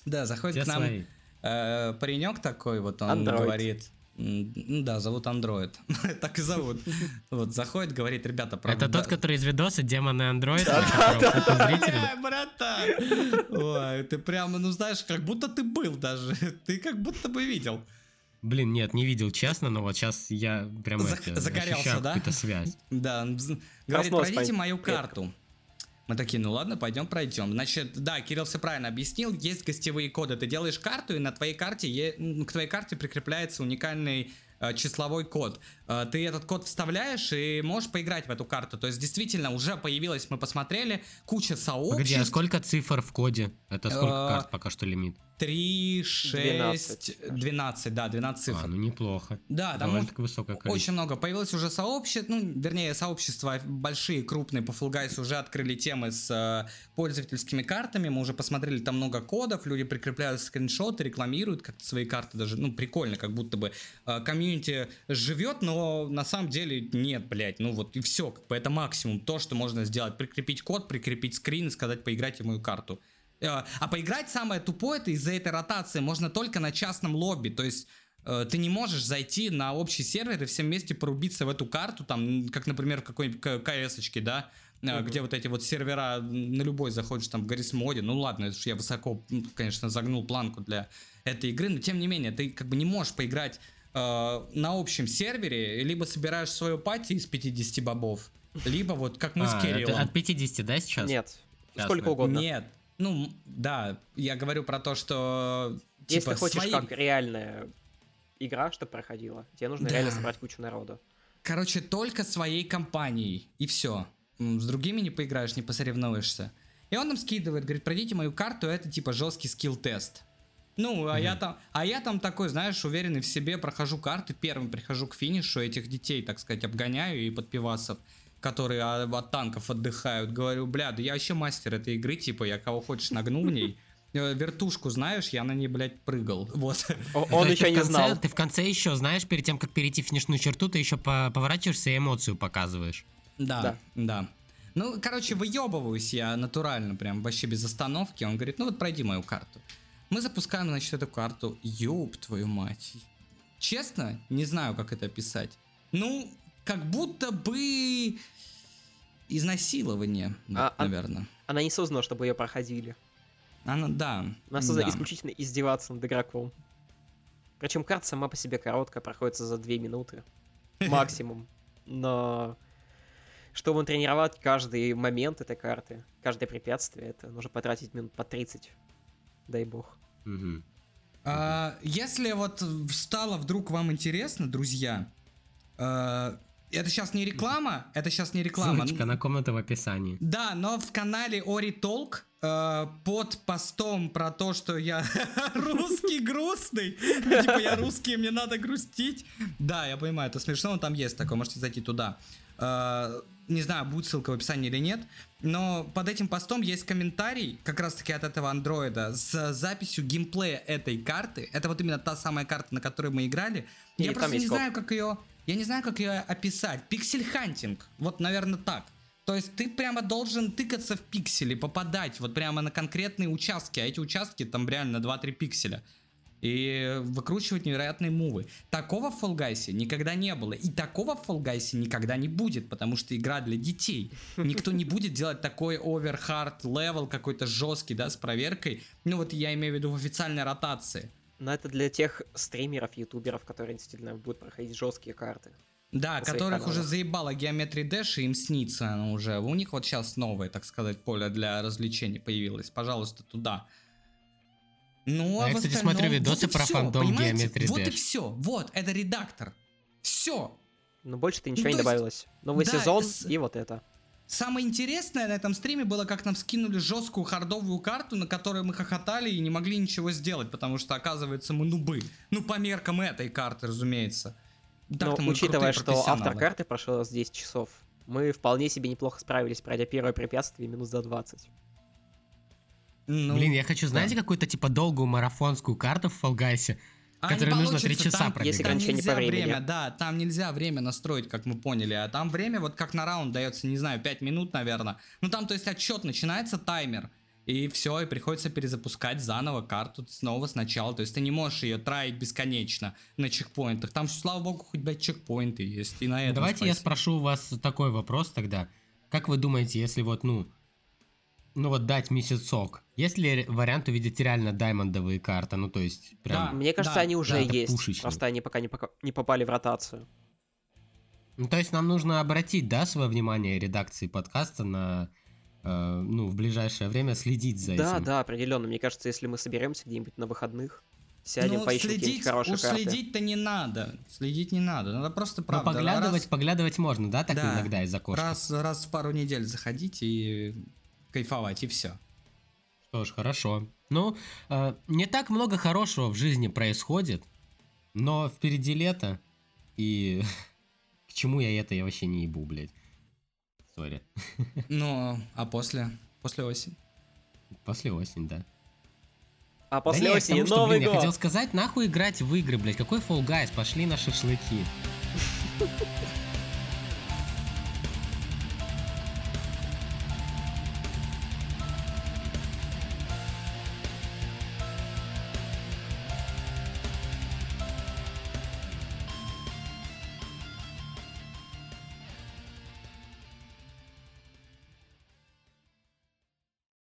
Да, заходит к нам. Э, паренек такой, вот он Андроид. говорит... да, зовут Андроид. *laughs* так и зовут. Вот, заходит, говорит, ребята, правда... Это тот, который из видоса «Демоны Андроид». Ай, братан! Ой, ты прямо, ну знаешь, как будто ты был даже. Ты как будто бы видел. Блин, нет, не видел, честно, но вот сейчас я прям это, загорелся, да? какую-то связь. Да, говорит, пройдите мою карту. Мы такие, ну ладно, пойдем пройдем. Значит, да, Кирилл все правильно объяснил, есть гостевые коды. Ты делаешь карту, и на твоей карте, к твоей карте прикрепляется уникальный э, числовой код. Э, ты этот код вставляешь и можешь поиграть в эту карту. То есть, действительно, уже появилась, мы посмотрели, куча сообществ. Погоди, а сколько цифр в коде? Это сколько Э, карт пока что лимит? 3, 6, 12. 12, да, 12 цифр. А, ну неплохо. Да, там Довольно-таки высокое количество. Очень много. Появилось уже сообщество, ну, вернее, сообщества большие, крупные по Fall Guys уже открыли темы с э, пользовательскими картами. Мы уже посмотрели, там много кодов, люди прикрепляют скриншоты, рекламируют как-то свои карты даже. Ну, прикольно, как будто бы э, комьюнити живет, но на самом деле нет, блядь. Ну вот и все, как бы это максимум. То, что можно сделать. Прикрепить код, прикрепить скрин и сказать, поиграйте в мою карту. Э, А поиграть самое тупое, это из-за этой ротации можно только на частном лобби. То есть э, ты не можешь зайти на общий сервер и всем вместе порубиться в эту карту, там, как, например, в какой-нибудь КС-очке, да, Мгм. где вот эти вот сервера на любой заходишь, там, в Гаррисмоде, ну ладно, это ж я высоко, конечно, загнул планку для этой игры, но тем не менее, ты как бы не можешь поиграть э, на общем сервере, либо собираешь свою пати из 50 бобов, либо вот как мы А, с Кириллом. от 50, да, сейчас? Нет, сколько угодно. Нет, ну, да, я говорю про то, что... Если типа, хочешь свои- как реальная игра, чтобы проходила, тебе нужно Да. реально собрать кучу народу. Короче, только своей компанией, и все. С другими не поиграешь, не посоревнуешься. И он нам скидывает, говорит, пройдите мою карту, это типа жесткий скилл-тест. Ну, а я там, а я там такой, знаешь, уверенный в себе, прохожу карты, первым прихожу к финишу, этих детей, так сказать, обгоняю и подпивасов, которые а, от танков отдыхают. Говорю, бля, да я вообще мастер этой игры, типа, я кого хочешь нагну в ней. Э, Вертушку, знаешь, я на ней, блядь, прыгал. Вот. Он еще в не знал. Ты в конце еще, знаешь, перед тем, как перейти финишную черту, ты еще по- поворачиваешься и эмоцию показываешь. Да, Да. да. Ну, короче, выебываюсь я натурально, прям вообще без остановки. Он говорит, ну вот пройди мою карту. Мы запускаем, значит, эту карту. Ёб твою мать. Честно, не знаю, как это описать. Ну, как будто бы изнасилование, А- наверное. Она не создана, чтобы ее проходили. Она, да. Она создана да. исключительно издеваться над игроком. Причем карта сама по себе короткая, проходится за 2 минуты. *laughs* Максимум. Но чтобы тренировать каждый момент этой карты, каждое препятствие, это нужно потратить минут по 30. Дай бог. А, если вот стало вдруг вам интересно, друзья, а, это сейчас не реклама, это сейчас не реклама. Ссылочка на комнату в описании. Да, но в канале Ори Толк э, под постом про то, что я *laughs* русский грустный, ну, типа я русский, мне надо грустить. Да, я понимаю, это смешно, но там есть такое, можете зайти туда. Э, не знаю, будет ссылка в описании или нет, но под этим постом есть комментарий, как раз таки от этого андроида, с записью геймплея этой карты. Это вот именно та самая карта, на которой мы играли. И я просто не знаю, как ее... Я не знаю, как ее описать. Pixel hunting. Вот, наверное, так. То есть ты прямо должен тыкаться в пиксели, попадать вот прямо на конкретные участки, а эти участки там реально 2-3 пикселя. И выкручивать невероятные мувы. Такого в Fall Guys никогда не было. И такого в Fall Guys никогда не будет, потому что игра для детей. Никто не будет делать такой over hard level какой-то жесткий, да, с проверкой. Ну вот я имею в виду в официальной ротации. Но это для тех стримеров, ютуберов, которые действительно будут проходить жесткие карты. Да, которых каналах. уже заебала Geometry Dash, и им снится она уже. У них вот сейчас новое, так сказать, поле для развлечений появилось. Пожалуйста, туда. Ну, А а, я, кстати, остальном- смотрю видосы вот и про всё, фандом? Geometry Вот и Dash. все. Вот, это редактор. Все. Ну, больше-то ничего Ну, не есть- добавилось. Новый да, сезон с- и вот это. Самое интересное на этом стриме было, как нам скинули жесткую хардовую карту, на которой мы хохотали и не могли ничего сделать, потому что, оказывается, мы нубы. Ну, по меркам этой карты, разумеется. Но Так-то мы учитывая, что автор карты прошел с 10 часов, мы вполне себе неплохо справились, пройдя первое препятствие минут за 20. Ну, Блин, я хочу, знаете, да. какую-то типа долгую марафонскую карту в Fall Guys, а которой не нужно три часа там- пробегать. Там ограничение нельзя по времени. время, да, там нельзя время настроить, как мы поняли, а там время вот как на раунд дается, не знаю, 5 минут, наверное. Ну там, то есть отсчет начинается таймер, и все, и приходится перезапускать заново карту снова сначала. То есть ты не можешь ее траить бесконечно на чекпоинтах. Там, слава богу, хоть, блядь, чекпоинты есть. И на этом Давайте я спасибо. спрошу у вас такой вопрос тогда. Как вы думаете, если вот, ну, ну вот дать месяцок, есть ли вариант увидеть реально даймондовые карты? Ну, то есть, прям... Да. Мне кажется, они уже да, есть. пушечник. Просто они пока не, пока не попали в ротацию. Ну, то есть нам нужно обратить, да, свое внимание редакции подкаста на, э, ну, в ближайшее время следить за Да, этим. да, определенно. Мне кажется, если мы соберемся где-нибудь на выходных, сядем, Ну, поищем какие-нибудь следить, хорошие уж карты. следить-то не надо. Следить не надо. Надо просто Но правда. поглядывать, раз- поглядывать можно, да, так Да. иногда из окошка? Раз, раз в пару недель заходить и кайфовать, и все. Что ж, хорошо. Ну, э, не так много хорошего в жизни происходит, но впереди лето, и *laughs* к чему я это, я вообще не ебу, блядь. Сори. *laughs* Ну, а после? После осени? После осень, да. А после да не, я к осени тому, что, Новый блин, год. я хотел сказать, нахуй играть в игры, блядь. Какой Fall Guys? Пошли на шашлыки. *laughs*